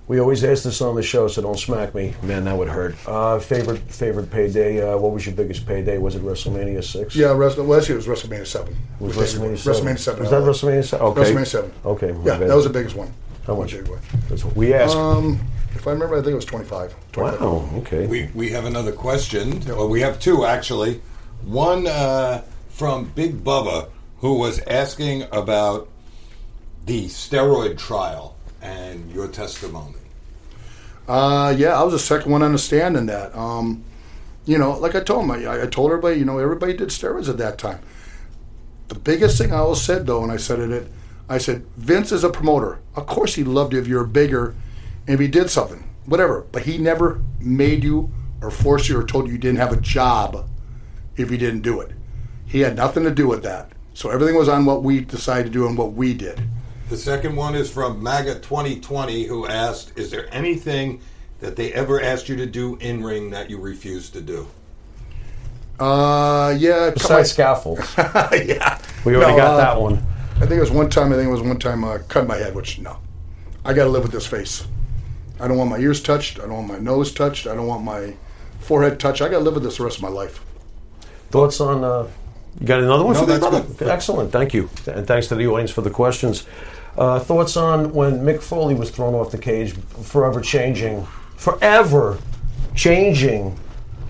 Speaker 1: We always ask this on the show, so don't smack me, man. That would hurt. Uh, favorite favorite payday. Uh, what was your biggest payday? Was it WrestleMania six?
Speaker 3: Yeah, Wrestle- well, actually, it was WrestleMania 7.
Speaker 1: Was
Speaker 3: With Davey Boy.
Speaker 1: WrestleMania seven?
Speaker 3: WrestleMania 7.
Speaker 1: Was that WrestleMania seven? Okay.
Speaker 3: WrestleMania 7.
Speaker 1: Okay.
Speaker 3: Yeah,
Speaker 1: bad.
Speaker 3: that was the biggest one.
Speaker 1: How much?
Speaker 3: Davey Boy.
Speaker 1: That's what we asked.
Speaker 3: Um, if I remember, I think it was 25. 25.
Speaker 1: wow. Okay.
Speaker 2: We, we have another question. Well, we have two actually. One uh, from Big Bubba, who was asking about the steroid trial and your testimony.
Speaker 3: Uh, yeah, I was the second one on the stand in that. Um, you know, like I told him, I, I told everybody, you know, everybody did steroids at that time. The biggest thing I always said, though, and I said it, I said, Vince is a promoter. Of course, he loved you if you were bigger and if he did something, whatever. But he never made you or forced you or told you you didn't have a job if you didn't do it. He had nothing to do with that. So everything was on what we decided to do and what we did.
Speaker 2: The second one is from MAGA 2020, who asked, "Is there anything that they ever asked you to do in ring that you refused to do?"
Speaker 3: Uh, yeah.
Speaker 1: Besides scaffolds, [LAUGHS]
Speaker 3: yeah.
Speaker 1: we already
Speaker 3: No,
Speaker 1: got
Speaker 3: uh,
Speaker 1: that one.
Speaker 3: I think it was one time. I think it was one time uh, cutting my head. Which no, I got to live with this face. I don't want my ears touched. I don't want my nose touched. I don't want my forehead touched. I got to live with this the rest of my life.
Speaker 1: Thoughts on? Uh, you got another one
Speaker 2: No,
Speaker 1: for me, brother?
Speaker 2: good.
Speaker 1: Excellent, thank you, and thanks to the audience for the questions. Uh, thoughts on when Mick Foley was thrown off the cage, forever changing, forever changing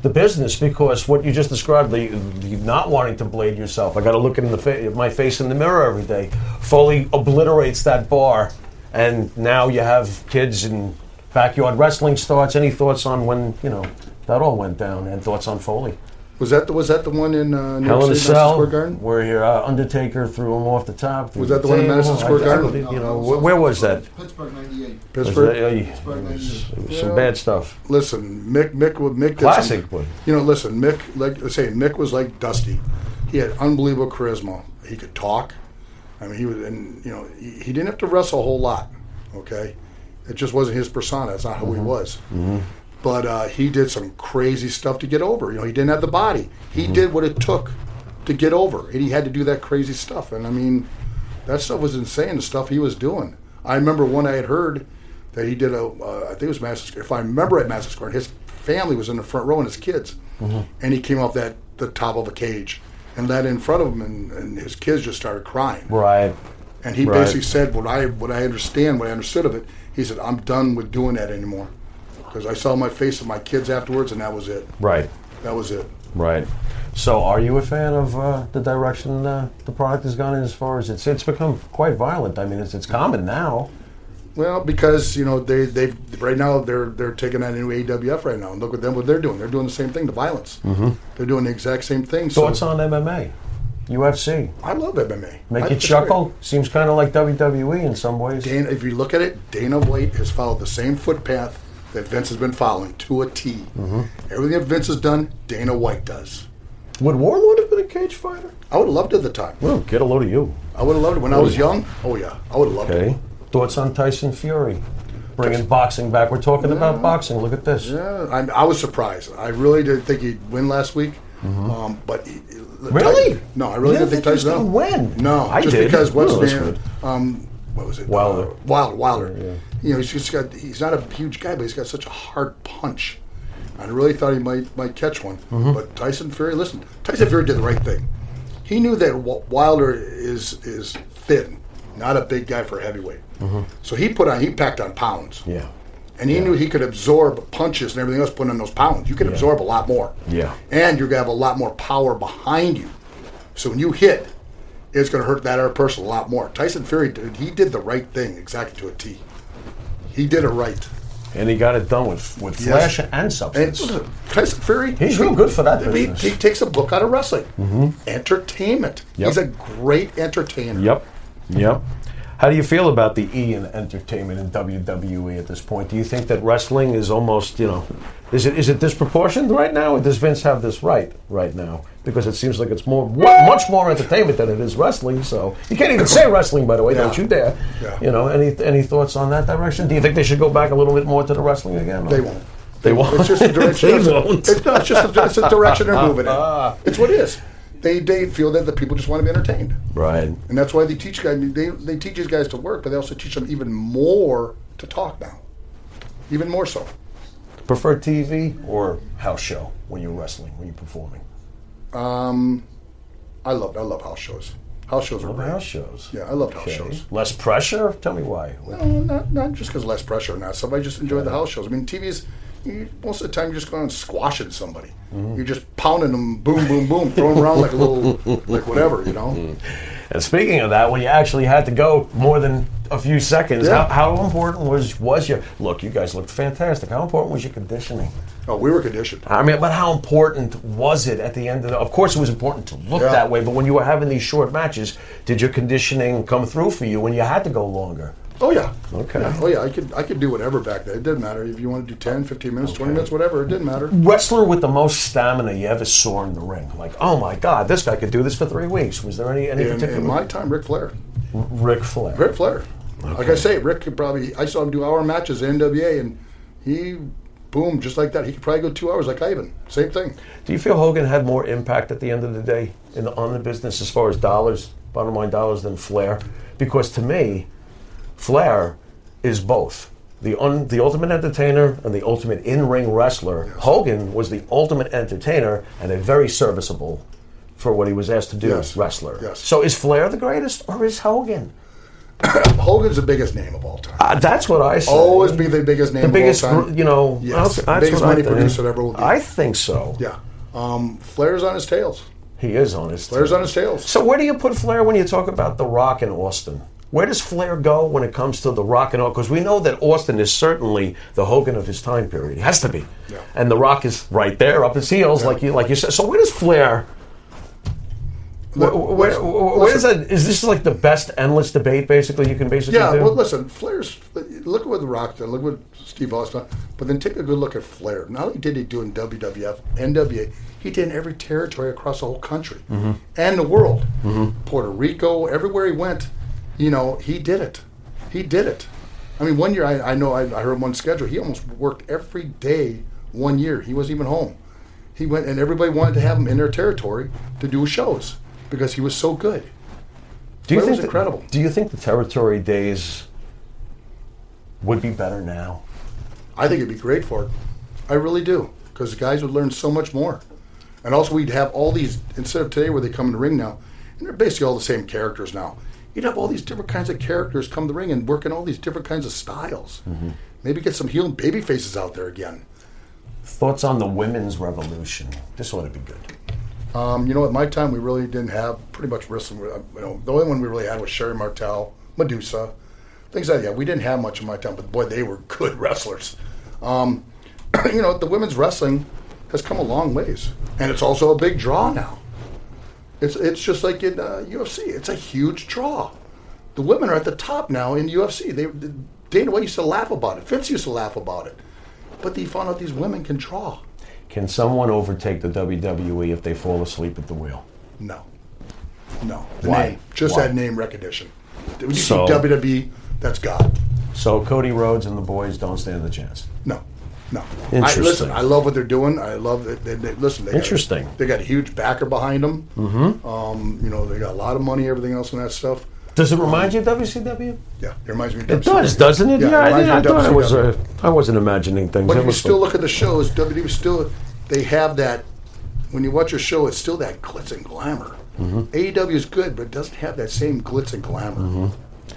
Speaker 1: the business because what you just described, the, the not wanting to blade yourself. I got to look in the fa- my face in the mirror every day. Foley obliterates that bar, and now you have kids and backyard wrestling starts. Any thoughts on when you know that all went down, and thoughts on Foley?
Speaker 3: Was that the, was that the one in uh, New
Speaker 1: Hell in
Speaker 3: York
Speaker 1: a
Speaker 3: City, Madison
Speaker 1: Cell,
Speaker 3: Square Garden?
Speaker 1: where here uh, Undertaker threw him off the top.
Speaker 3: Was that the one in
Speaker 1: table.
Speaker 3: Madison Square
Speaker 1: I- I
Speaker 3: Garden?
Speaker 1: believe, you know, where, where was that?
Speaker 4: Pittsburgh '98.
Speaker 3: Pittsburgh.
Speaker 1: that- uh,
Speaker 4: Pittsburgh
Speaker 1: it was-
Speaker 4: 98.
Speaker 1: it was some
Speaker 3: Yeah.
Speaker 1: bad stuff.
Speaker 3: Listen, Mick, Mick, would- Mick,
Speaker 1: Classic,
Speaker 3: some-
Speaker 1: but-
Speaker 3: you know, listen, Mick, like I say, Mick was like Dusty. He had unbelievable charisma. He could talk. I mean, he was, and you know, he, he didn't have to wrestle a whole lot. Okay, it just wasn't his persona. That's not who he was. But uh, he did some crazy stuff to get over. You know, he didn't have the body. He did what it took to get over, and he had to do that crazy stuff. And I mean, that stuff was insane. The stuff he was doing. I remember one I had heard that he did a. Uh, I think it was Square. If I remember at Madison Square, his family was in the front row and his kids, and he came off that the top of a cage and let in front of him, and, and his kids just started crying.
Speaker 1: Right.
Speaker 3: And he
Speaker 1: Right.
Speaker 3: basically said, "What I what I understand, what I understood of it." He said, "I'm done with doing that anymore." Because I saw my face of my kids afterwards, and that was it.
Speaker 1: Right.
Speaker 3: That was it.
Speaker 1: Right. So, are you a fan of uh, the direction uh, the product has gone in as far as it's it's become quite violent? I mean, it's it's common now.
Speaker 3: Well, because you know they they right now they're they're taking that new AWF right now, and look at them what they're doing. They're doing the same thing, the violence. Mm-hmm. They're doing the exact same thing.
Speaker 1: Thoughts
Speaker 3: so
Speaker 1: on MMA, UFC?
Speaker 3: I love MMA.
Speaker 1: Make
Speaker 3: I
Speaker 1: you chuckle? Seems kind of like WWE in some ways.
Speaker 3: Dana, if you look at it, Dana White has followed the same footpath that Vince has been following to a T.
Speaker 1: Mm-hmm.
Speaker 3: Everything that Vince has done, Dana White does.
Speaker 1: Would Warlord have been a cage fighter?
Speaker 3: I would have loved it at the time.
Speaker 1: Well, get a load of you.
Speaker 3: I would have loved it when I was young. Oh yeah, I would have loved
Speaker 1: Okay.
Speaker 3: it.
Speaker 1: Thoughts on Tyson Fury? Bringing boxing back. We're talking about boxing. Look at this.
Speaker 3: Yeah, I, I was surprised. I really didn't think he'd win last week. Um, but he,
Speaker 1: Mm-hmm. Really?
Speaker 3: Tyson- no, I really
Speaker 1: You
Speaker 3: didn't
Speaker 1: didn't
Speaker 3: think
Speaker 1: think he was
Speaker 3: Tyson
Speaker 1: gonna win?
Speaker 3: No,
Speaker 1: I
Speaker 3: just
Speaker 1: did.
Speaker 3: because what's
Speaker 1: Well,
Speaker 3: his
Speaker 1: that's
Speaker 3: name?
Speaker 1: good.
Speaker 3: Um, what was it?
Speaker 1: Wilder.
Speaker 3: Uh, Wilder. Wilder. You know, he's just got. He's not a huge guy, but he's got such a hard punch. I really thought he might might catch one.
Speaker 1: Mm-hmm.
Speaker 3: But Tyson Fury, listen, Tyson Fury did the right thing. He knew that Wilder is is thin, not a big guy for a heavyweight. So he put on he packed on pounds.
Speaker 1: Mm-hmm. Yeah.
Speaker 3: And he knew he could absorb punches and everything else putting on those pounds. You can absorb a lot more.
Speaker 1: Yeah.
Speaker 3: And you're going to have a lot more power behind you. So when you hit, it's going to hurt that other person a lot more. Tyson Fury, did, he did the right thing exactly to a T. He did it right.
Speaker 1: And he got it done with with
Speaker 3: Yes.
Speaker 1: flash and
Speaker 3: And
Speaker 1: substance.
Speaker 3: listen, Tyson Fury,
Speaker 1: He's real good for that
Speaker 3: he, he takes a book out of wrestling. Mm-hmm. Entertainment.
Speaker 1: Yep.
Speaker 3: He's a great entertainer.
Speaker 1: Yep. Yep. How do you feel about the E in entertainment in WWE at this point? Do you think that wrestling is almost, you know, is it is it disproportioned right now, or does Vince have this right right now? Because it seems like it's more much more entertainment than it is wrestling. So you can't even say wrestling, by the way. Don't you dare.
Speaker 3: Yeah.
Speaker 1: You know, any any thoughts on that direction? Do you think they should go back a little bit more to the wrestling again? or-
Speaker 3: They won't.
Speaker 1: They won't.
Speaker 3: It's just a [LAUGHS] direction.
Speaker 1: they won't.
Speaker 3: It's, no, it's just a, it's a direction they're moving in. [LAUGHS] Ah. It's what it is. They they feel that the people just want to be entertained,
Speaker 1: right.
Speaker 3: and that's why they teach guys. They they teach these guys to work, but they also teach them even more to talk now, even more so.
Speaker 1: Prefer TV or house show when you're wrestling, when you're performing?
Speaker 3: Um, I love I love house shows. House shows are
Speaker 1: Love
Speaker 3: great.
Speaker 1: house shows.
Speaker 3: Yeah, I love house shows.
Speaker 1: Less pressure? Tell me why.
Speaker 3: No, not, not just because less pressure or not. Somebody just enjoy the house shows. I mean, TV's you, most of the time you're just going and squashing somebody.
Speaker 1: Mm-hmm.
Speaker 3: You're just pounding them, boom, boom, boom, throwing them around like a little, [LAUGHS] like whatever, you know.
Speaker 1: And speaking of that, when you actually had to go more than a few seconds,
Speaker 3: Yeah.
Speaker 1: how, how important was was your look? You guys looked fantastic. How important was your conditioning?
Speaker 3: Oh, we were conditioned.
Speaker 1: I mean, but how important was it at the end of the? Of course, it was important to look
Speaker 3: Yeah.
Speaker 1: that way. But when you were having these short matches, did your conditioning come through for you when you had to go longer?
Speaker 3: Oh yeah.
Speaker 1: Okay.
Speaker 3: Yeah. Oh yeah. I could I could do whatever back then. It didn't matter if you want to do 10, 15 minutes, 20 minutes, whatever. It didn't matter.
Speaker 1: Wrestler with the most stamina you ever saw in the ring, like, oh my God, this guy could do this for three weeks. Was there any any
Speaker 3: In,
Speaker 1: particular?
Speaker 3: in my time, Ric Flair.
Speaker 1: Ric Flair.
Speaker 3: Ric Flair. Like I say, Ric could probably. I saw him do hour matches in NWA, and he, boom, just like that. He could probably go two hours like Ivan. Same thing.
Speaker 1: Do you feel Hogan had more impact at the end of the day in the, on the business as far as dollars, bottom line dollars, than Flair? Because to me, Flair is both the un, the ultimate entertainer and the ultimate in ring wrestler. Hogan was the ultimate entertainer and a very serviceable for what he was asked to do
Speaker 3: Yes.
Speaker 1: wrestler.
Speaker 3: Yes.
Speaker 1: So is Flair the greatest or is Hogan? [COUGHS]
Speaker 3: Hogan's the biggest name of all time.
Speaker 1: Uh, that's what I say.
Speaker 3: Always be the biggest name
Speaker 1: the
Speaker 3: of
Speaker 1: biggest,
Speaker 3: all time.
Speaker 1: you know.
Speaker 3: Yes.
Speaker 1: that's- that's
Speaker 3: Biggest money producer ever will be.
Speaker 1: I think so.
Speaker 3: Yeah. Um, Flair's on his tails.
Speaker 1: He is on his.
Speaker 3: Flair's on his tails.
Speaker 1: So where do you put Flair when you talk about The Rock and Austin? Where does Flair go when it comes to The Rock and all? Because we know that Austin is certainly the Hogan of his time period. He has to be.
Speaker 3: Yeah.
Speaker 1: And The Rock is right there, up his heels, like you like you said. So where does Flair? Where, where, where is that? Is this like the best endless debate? Basically, you can basically
Speaker 3: Yeah,
Speaker 1: do.
Speaker 3: well, listen, Flair's. Look at what The Rock did. Look at what Steve Austin. But then take a good look at Flair. Not only did he do in WWF, NWA, he did in every territory across the whole country
Speaker 1: Mm-hmm.
Speaker 3: and the world. Puerto Rico, everywhere he went, you know, he did it. He did it. I mean, one year I, I know I, I heard one schedule. He almost worked every day one year. He wasn't even home. He went, and everybody wanted to have him in their territory to do shows because he was so good.
Speaker 1: do you think
Speaker 3: was incredible.
Speaker 1: Do you think the territory days would be better now?
Speaker 3: I think it'd be great for it. I really do, because guys would learn so much more, and also we'd have all these instead of today where they come in the ring now, and they're basically all the same characters now. You'd have all these different kinds of characters come to the ring and work in all these different kinds of styles. Maybe get some heel and baby faces out there again.
Speaker 1: Thoughts on the women's revolution? This ought to be good.
Speaker 3: Um, you know, at my time, we really didn't have pretty much wrestling. uh, You know, the only one we really had was Sherri Martel, Medusa, things like that. We didn't have much in my time, but boy, they were [LAUGHS] good wrestlers. Um, [CLEARS THROAT] you know, the women's wrestling has come a long ways, and it's also a big draw now. It's it's just like in uh, UFC. It's a huge draw. The women are at the top now in UFC. They Dana White used to laugh about it. Vince used to laugh about it, but they found out these women can draw.
Speaker 1: Can someone overtake the WWE if they fall asleep at the wheel?
Speaker 3: No. No. The
Speaker 1: Why?
Speaker 3: name. Just
Speaker 1: Why?
Speaker 3: that name recognition. When you
Speaker 1: So-
Speaker 3: see WWE, that's God.
Speaker 1: So Cody Rhodes and the boys don't stand a chance.
Speaker 3: No. No. I, listen, I love what they're doing. I love that. They, they, listen, they
Speaker 1: Interesting.
Speaker 3: Got, they got a huge backer behind them. Mm-hmm. Um, you know, they got a lot of money, everything else, and that stuff.
Speaker 1: Does it remind you of WCW?
Speaker 3: Yeah, it reminds me. Of
Speaker 1: It does, doesn't it?
Speaker 3: Yeah,
Speaker 1: Yeah,
Speaker 3: it
Speaker 1: I, I thought it was. Uh, I wasn't imagining things.
Speaker 3: But if you still
Speaker 1: fun.
Speaker 3: look at the shows, WWE still they have that. When you watch a show, it's still that glitz and glamour.
Speaker 1: Mm-hmm.
Speaker 3: AEW is good, but it doesn't have that same glitz and glamour.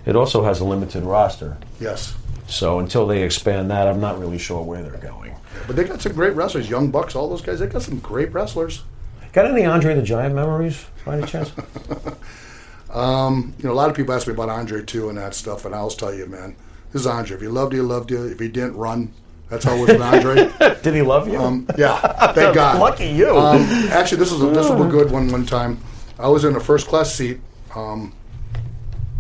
Speaker 1: It also has a limited roster.
Speaker 3: Yes,
Speaker 1: So until they expand that, I'm not really sure where they're going.
Speaker 3: but they got some great wrestlers. Young Bucks, all those guys. They got some great wrestlers.
Speaker 1: Got any Andre the Giant memories by any chance? [LAUGHS]
Speaker 3: You know, a lot of people ask me about Andre too and that stuff, and I'll tell you, man, this is Andre. If he loved you, he loved you. If he didn't, run. That's how it was with Andre. [LAUGHS]
Speaker 1: Did he love you?
Speaker 3: Um, yeah, thank [LAUGHS] God.
Speaker 1: Lucky you.
Speaker 3: Um, actually, this was a, this was a good one. One time, I was in a first class seat, um,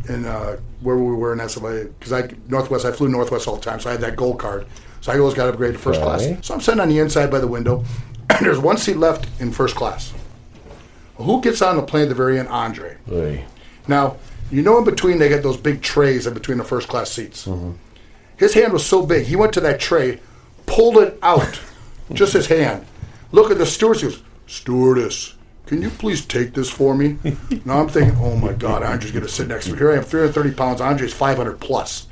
Speaker 3: in uh, where we were in SFA because I Northwest. I flew Northwest all the time, so I had that gold card. So I always got upgraded to first class. So I'm sitting on the inside by the window, [CLEARS THROAT] and there's one seat left in first class. Who gets on the plane at the very end? Andre.
Speaker 1: Hey.
Speaker 3: Now, you know, in between they get those big trays in between the first class seats. His hand was so big, he went to that tray, pulled it out, just his hand. Look at the stewardess. He goes, Stewardess, can you please take this for me? [LAUGHS] now I'm thinking, oh my God, Andre's going to sit next to me. Here I am, 330 pounds. Andre's 500 plus.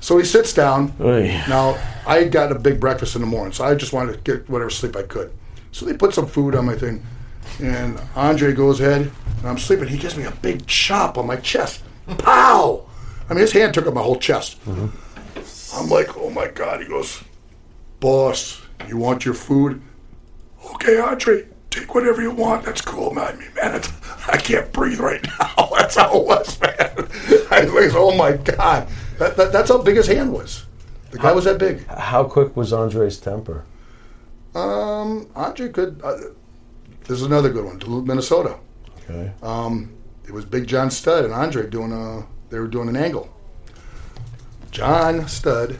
Speaker 3: So he sits down.
Speaker 1: Oy.
Speaker 3: Now, I had gotten a big breakfast in the morning, so I just wanted to get whatever sleep I could. So they put some food on my thing, and Andre goes ahead, and I'm sleeping. He gives me a big chop on my chest. Pow! I mean, his hand took up my whole chest. Mm-hmm. I'm like, oh my God. He goes, Boss, you want your food? Okay, Andre, take whatever you want. That's cool, man. I mean, man, I can't breathe right [LAUGHS] now. That's how it was, man. [LAUGHS] I was, oh my God. That, that, that's how big his hand was. The guy was that big.
Speaker 1: How quick was Andre's temper?
Speaker 3: Um, Andre could. Uh, this is another good one. Duluth, Minnesota.
Speaker 1: Okay.
Speaker 3: Um, it was Big John Studd and Andre doing a. They were doing an angle. John Studd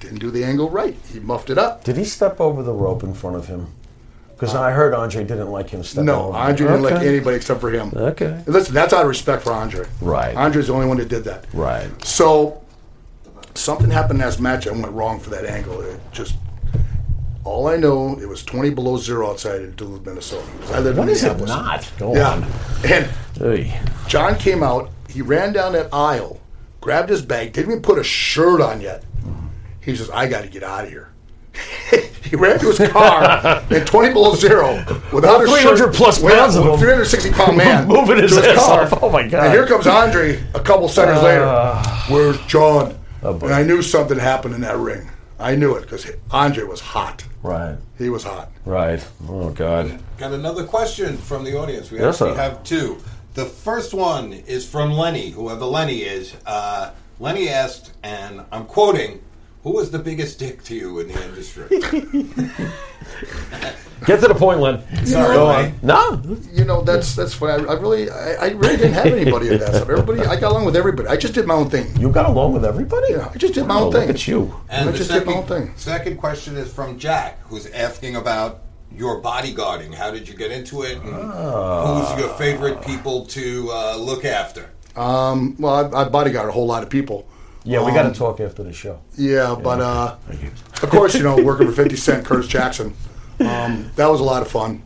Speaker 3: didn't do the angle right. He muffed it up.
Speaker 1: Did he step over the rope in front of him? Because I heard Andre didn't like him stepping
Speaker 3: No,
Speaker 1: over.
Speaker 3: Andre didn't like anybody except for him.
Speaker 1: Okay.
Speaker 3: Listen, that's out of respect for Andre.
Speaker 1: Right.
Speaker 3: Andre's the only one that did that.
Speaker 1: Right.
Speaker 3: So something happened in that match. I went wrong for that angle. It just all I know it was twenty below zero outside of Duluth, Minnesota. 'Cause I live in
Speaker 1: is it
Speaker 3: Minneapolis.
Speaker 1: not? Go
Speaker 3: Yeah,
Speaker 1: on.
Speaker 3: and
Speaker 1: Hey.
Speaker 3: John came out. He ran down that aisle, grabbed his bag, didn't even put a shirt on yet. He says, "I got to get out of here." [LAUGHS] he ran to his car [LAUGHS] at 20 below zero without a
Speaker 1: 300
Speaker 3: shirt.
Speaker 1: pounds of him.
Speaker 3: 360 pound [LAUGHS] man
Speaker 1: Moving his
Speaker 3: to
Speaker 1: ass
Speaker 3: car.
Speaker 1: off. Oh, my God.
Speaker 3: And here comes Andre a couple seconds later. Where's John?
Speaker 1: Oh,
Speaker 3: and I knew something happened in that ring. I knew it because Andre was hot.
Speaker 1: Right.
Speaker 3: He was hot.
Speaker 1: Right. Oh God.
Speaker 2: Got another question from the audience. We
Speaker 1: Yes,
Speaker 2: actually
Speaker 1: sir.
Speaker 2: have two. The first one is from Lenny, whoever Lenny is. Uh, Lenny asked, and I'm quoting, "Who was the biggest dick to you in the industry?" [LAUGHS] [LAUGHS]
Speaker 1: Get to the point, Len.
Speaker 2: Sorry,
Speaker 1: Go on. No.
Speaker 3: You know, that's that's why I, I really I, I really didn't have anybody of that stuff. Everybody, I got along with everybody. I just did my own thing.
Speaker 1: You got along with everybody.
Speaker 3: Yeah, I just did my
Speaker 1: Wow,
Speaker 3: own thing.
Speaker 1: Look at you.
Speaker 2: And
Speaker 3: I
Speaker 2: the
Speaker 3: just did my own
Speaker 2: second,
Speaker 3: thing.
Speaker 2: second question is from Jack, who's asking about your bodyguarding. How did you get into it? And
Speaker 1: Ah.
Speaker 2: who's your favorite people to uh, look after?
Speaker 3: Um, well, I, I bodyguard a whole lot of people.
Speaker 1: Yeah, we
Speaker 3: Um,
Speaker 1: got to talk after the show.
Speaker 3: Yeah, but uh, [LAUGHS] of course, you know, working for Fifty Cent, Curtis Jackson, um, that was a lot of fun.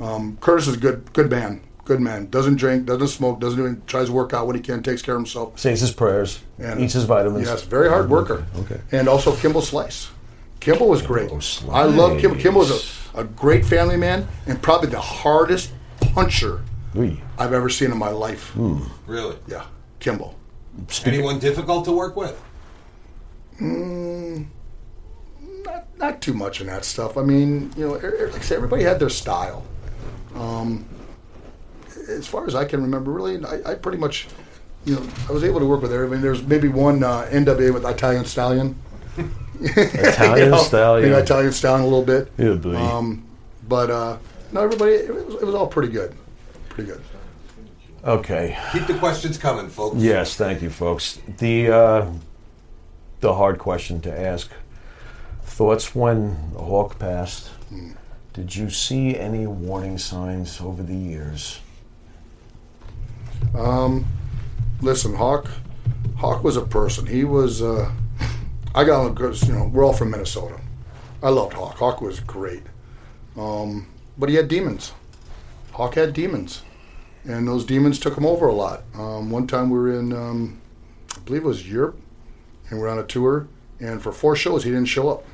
Speaker 3: Um, Curtis is a good good man, good man. Doesn't drink, doesn't smoke, doesn't even Tries to work out when he can, takes care of himself.
Speaker 1: Says his prayers.
Speaker 3: And
Speaker 1: eats his vitamins.
Speaker 3: Yes, very hard worker.
Speaker 1: Okay.
Speaker 3: And also Kimbo Slice. Kimbo was great.
Speaker 1: Slice.
Speaker 3: I love Kimbo. Kimbo was a, a great family man and probably the hardest puncher
Speaker 1: Ooh.
Speaker 3: I've ever seen in my life.
Speaker 1: Hmm.
Speaker 2: Really?
Speaker 3: Yeah, Kimbo.
Speaker 2: Anyone difficult to work with?
Speaker 3: Not, not too much in that stuff. I mean, you know, er- er- like I said, everybody had their style. Um, as far as I can remember, really, I, I pretty much, you know, I was able to work with everybody. There's maybe one uh, NWA with Italian Stallion. [LAUGHS]
Speaker 1: Italian [LAUGHS]
Speaker 3: You know,
Speaker 1: Stallion.
Speaker 3: maybe Italian Stallion a little bit.
Speaker 1: Yeah.
Speaker 3: Um, but uh, no, everybody, it was, it was all pretty good. Pretty good.
Speaker 1: Okay.
Speaker 2: Keep the questions coming, folks.
Speaker 1: Yes, thank you, folks. The uh, the hard question to ask: Thoughts when Hawk passed? Did you see any warning signs over the years?
Speaker 3: Um, listen, Hawk, Hawk was a person. He was. Uh, I got him because you know we're all from Minnesota. I loved Hawk. Hawk was great, um, but he had demons. Hawk had demons, and those demons took him over a lot. Um, one time we were in, um, I believe it was Europe, and we we're on a tour, and for four shows he didn't show up.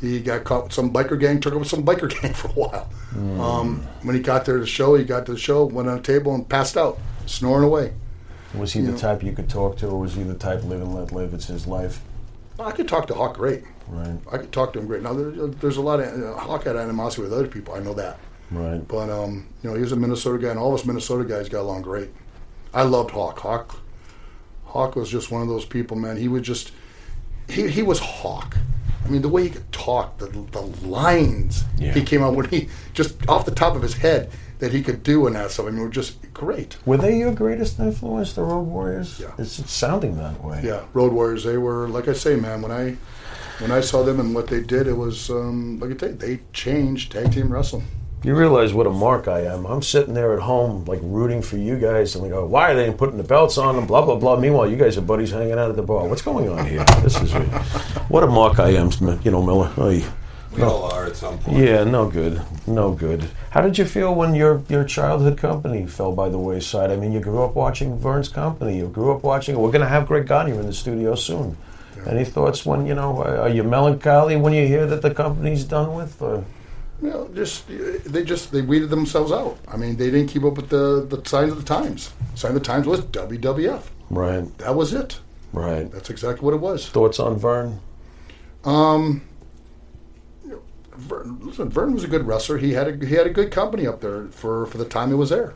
Speaker 3: He got caught with some biker gang, took over some biker [LAUGHS] gang for a while. Um, when he got there to the show, he got to the show, went on a table, and passed out, snoring away.
Speaker 1: Was he the type you could talk to, or was he the type live and let live? It's his life,
Speaker 3: I could talk to Hawk great.
Speaker 1: right?
Speaker 3: I could talk to him great. Now there, there's a lot of uh, Hawk had animosity with other people. I know that,
Speaker 1: Right.
Speaker 3: but um, you know he was a Minnesota guy, and all of us Minnesota guys got along great. I loved Hawk. Hawk, Hawk was just one of those people, man. He would just he he was Hawk. I mean, the way he could talk, the the lines
Speaker 1: Yeah.
Speaker 3: he came out with, he just off the top of his head that he could do and that stuff. I mean, were just great.
Speaker 1: Were they your greatest influence, the Road Warriors?
Speaker 3: Yeah.
Speaker 1: It's, it's sounding that way.
Speaker 3: Yeah, Road Warriors. They were like I say, man. When I when I saw them and what they did, it was um, like I tell you, they changed tag team wrestling.
Speaker 1: You realize what a mark I am. I'm sitting there at home, like rooting for you guys, and we go, "Why are they putting the belts on them?" Blah blah blah. Meanwhile, you guys are buddies hanging out at the bar. What's going on here? This is what a mark I am, you know, Miller.
Speaker 2: We all are at some point.
Speaker 1: Yeah, no good, no good. How did you feel when your your childhood company fell by the wayside? I mean, you grew up watching Verne's company. You grew up watching. We're going to have Greg Gagne in the studio soon. Any thoughts when you know? Are you melancholy when you hear that the company's done with? Or?
Speaker 3: You know, just they just they weeded themselves out. I mean, they didn't keep up with the the signs of the times. Sign of the times was WWF.
Speaker 1: Right,
Speaker 3: That was it.
Speaker 1: right.
Speaker 3: That's exactly what it was.
Speaker 1: Thoughts on Verne?
Speaker 3: Verne, listen, Verne was a good wrestler. He had a he had a good company up there for for the time he was there.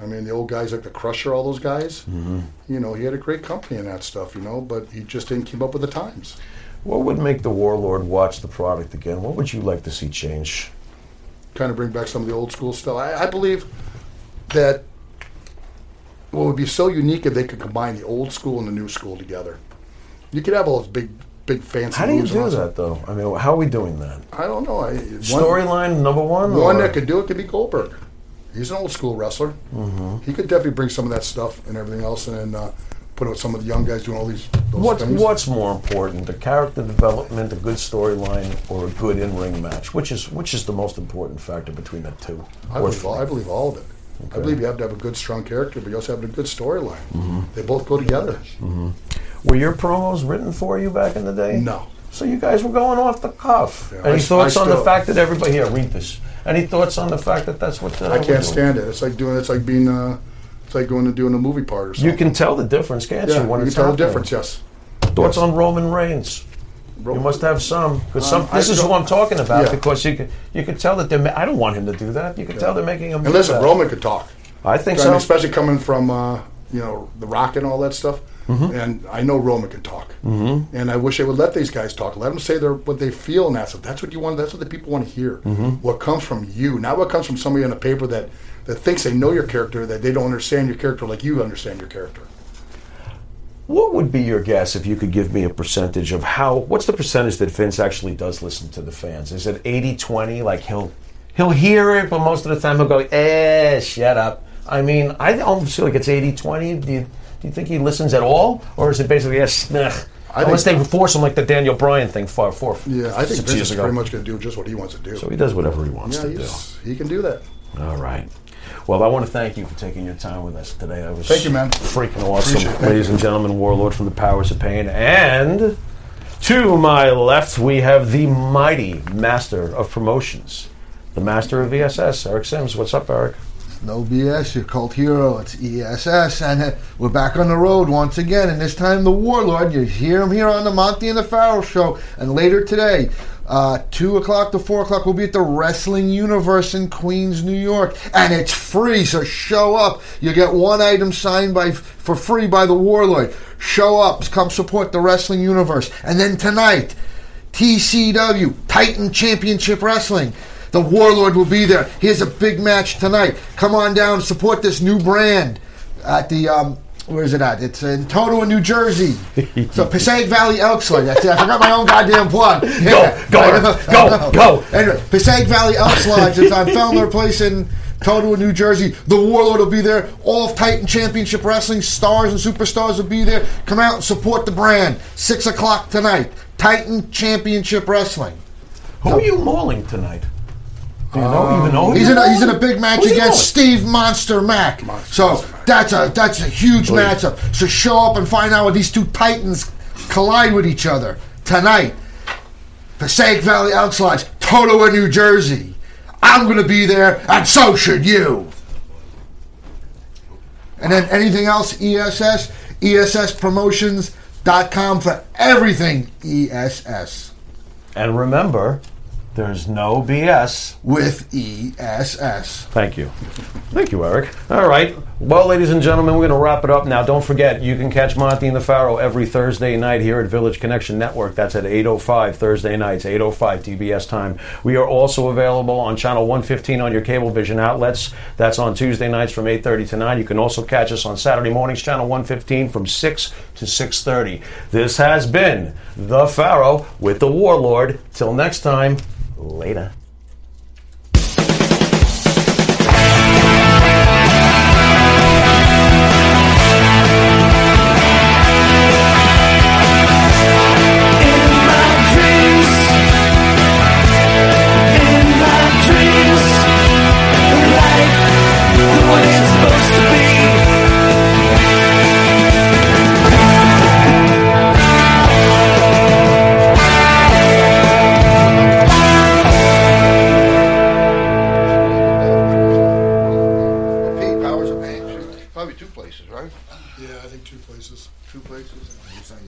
Speaker 3: I mean, the old guys like the Crusher, all those guys. Mm-hmm. You know, he had a great company and that stuff. You know, but he just didn't keep up with the times.
Speaker 1: What would make the Warlord watch the product again? What would you like to see change?
Speaker 3: kind of bring back some of the old school stuff. I, I believe that what would be so unique if they could combine the old school and the new school together. You could have all those big big fancy.
Speaker 1: How do you do that, though? I mean, how are we doing that?
Speaker 3: I don't know.
Speaker 1: Storyline number one.
Speaker 3: one
Speaker 1: or-
Speaker 3: that could do it could be Goldberg. He's an old school wrestler. Mm-hmm. He could definitely bring some of that stuff and everything else, and uh, put out some of the young guys doing all these. Those
Speaker 1: What's
Speaker 3: things.
Speaker 1: what's more important, the character development, a good storyline, or a good in-ring match? Which is which is the most important factor between the two?
Speaker 3: I
Speaker 1: Or
Speaker 3: believe, all, I believe all of it. I believe you have to have a good, strong character, but you also have to have a good storyline.
Speaker 1: Mm-hmm.
Speaker 3: They both go together.
Speaker 1: Were your promos written for you back in the day?
Speaker 3: No.
Speaker 1: So you guys were going off the cuff.
Speaker 3: Yeah,
Speaker 1: Any thoughts
Speaker 3: I
Speaker 1: on the
Speaker 3: still-
Speaker 1: fact that everybody here read this? Any thoughts on the fact that that's what uh,
Speaker 3: I
Speaker 1: we're
Speaker 3: can't stand it. It's like doing. It's like being. Uh, it's like going to doing a movie part or something.
Speaker 1: You can tell the difference, can't
Speaker 3: yeah,
Speaker 1: you? When
Speaker 3: you can tell the difference. Yes.
Speaker 1: Thoughts
Speaker 3: Yes.
Speaker 1: on Roman Reigns? You must have some. Some.
Speaker 3: Um, I
Speaker 1: this is
Speaker 3: don't-
Speaker 1: who I'm talking about.
Speaker 3: Yeah.
Speaker 1: Because you could you could tell that they're. ma- I don't want him to do that. You could tell they're making him.
Speaker 3: And listen,
Speaker 1: that.
Speaker 3: Roman could talk.
Speaker 1: I think
Speaker 3: I mean,
Speaker 1: so.
Speaker 3: especially coming from uh, you know the Rock and all that stuff.
Speaker 1: Mm-hmm.
Speaker 3: And I know Roman can talk. Mm-hmm. And I wish they would let these guys talk. Let them say their what they feel and that's that's what you want. That's what the people want to hear.
Speaker 1: Mm-hmm.
Speaker 3: What comes from you, not what comes from somebody on a paper that that thinks they know your character, that they don't understand your character like you understand your character.
Speaker 1: What would be your guess if you could give me a percentage of how? What's the percentage that Vince actually does listen to the fans? Is it 80-20? Like he'll he'll hear it, but most of the time he'll go, "Eh, shut up." I mean, I almost feel like it's 80-20. Do you, think he listens at all, or is it basically yes? Nah.
Speaker 3: I
Speaker 1: Unless
Speaker 3: think-
Speaker 1: they force him like the Daniel Bryan thing far four,
Speaker 3: Yeah, I think Vince is
Speaker 1: ago.
Speaker 3: pretty much going to do just what he wants to do.
Speaker 1: so he does whatever he wants
Speaker 3: yeah,
Speaker 1: to do.
Speaker 3: he can do that.
Speaker 1: All right. Well, I want to thank you for taking your time with us today. That was
Speaker 3: Thank you, man.
Speaker 1: Freaking awesome,
Speaker 3: Appreciate
Speaker 1: ladies and gentlemen. Warlord from the Powers of Pain, and to my left we have the mighty master of promotions, the master of VSS, Eric Sims. What's up, Eric?
Speaker 4: No BS, your cult hero. It's ESS, and uh, we're back on the road once again. And this time, the Warlord. You hear him here on the Monty and the Pharaoh show. And later today, uh, two o'clock to four o'clock, we'll be at the Wrestling Universe in Queens, New York, and it's free. So show up. You get one item signed by for free by the Warlord. Show up. Come support the Wrestling Universe. And then tonight, TCW Titan Championship Wrestling. The Warlord will be there. Here's a big match tonight. Come on down support this new brand at the um, where is it at? It's in Totowa, New Jersey. [LAUGHS] so Passaic Valley Elks Lodge. That's it. I forgot my own goddamn plug. Yeah. [LAUGHS]
Speaker 1: go, Eric. Go, [LAUGHS] go.
Speaker 4: Anyway, Passaic Valley Elks Lodge. It's on Fellner Place in Totowa, New Jersey. The Warlord will be there. All of Titan Championship Wrestling stars and superstars will be there. Come out and support the brand. Six o'clock tonight. Titan Championship Wrestling.
Speaker 1: Who are you mauling tonight? Do you know, even know?
Speaker 4: He's in a, he's in a big match
Speaker 1: Who's
Speaker 4: against? Steve Monster Mac.
Speaker 3: Monster-
Speaker 4: so
Speaker 3: Monster Mac.
Speaker 4: that's a that's a huge oh,
Speaker 1: Boy.
Speaker 4: matchup. So show up and find out where these two titans collide with each other tonight. Passaic Valley Lodge, Totowa, New Jersey. I'm going to be there, and so should you. And then anything else, ESS, ESSpromotions.com for everything ESS
Speaker 1: And remember, there's no BS.
Speaker 4: with ESS.
Speaker 1: Thank you. Thank you, Eric. All right. Well, ladies and gentlemen, we're going to wrap it up now. Don't forget, you can catch Monty and the Pharaoh every Thursday night here at Village Connection Network. That's at 8.05 Thursday nights, 8.05 TBS time. We are also available on Channel 115 on your Cablevision outlets. That's on Tuesday nights from 8.30 to 9. You can also catch us on Saturday mornings, Channel 115 from 6 to 6.30. This has been The Pharaoh with the Warlord. Till next time, later.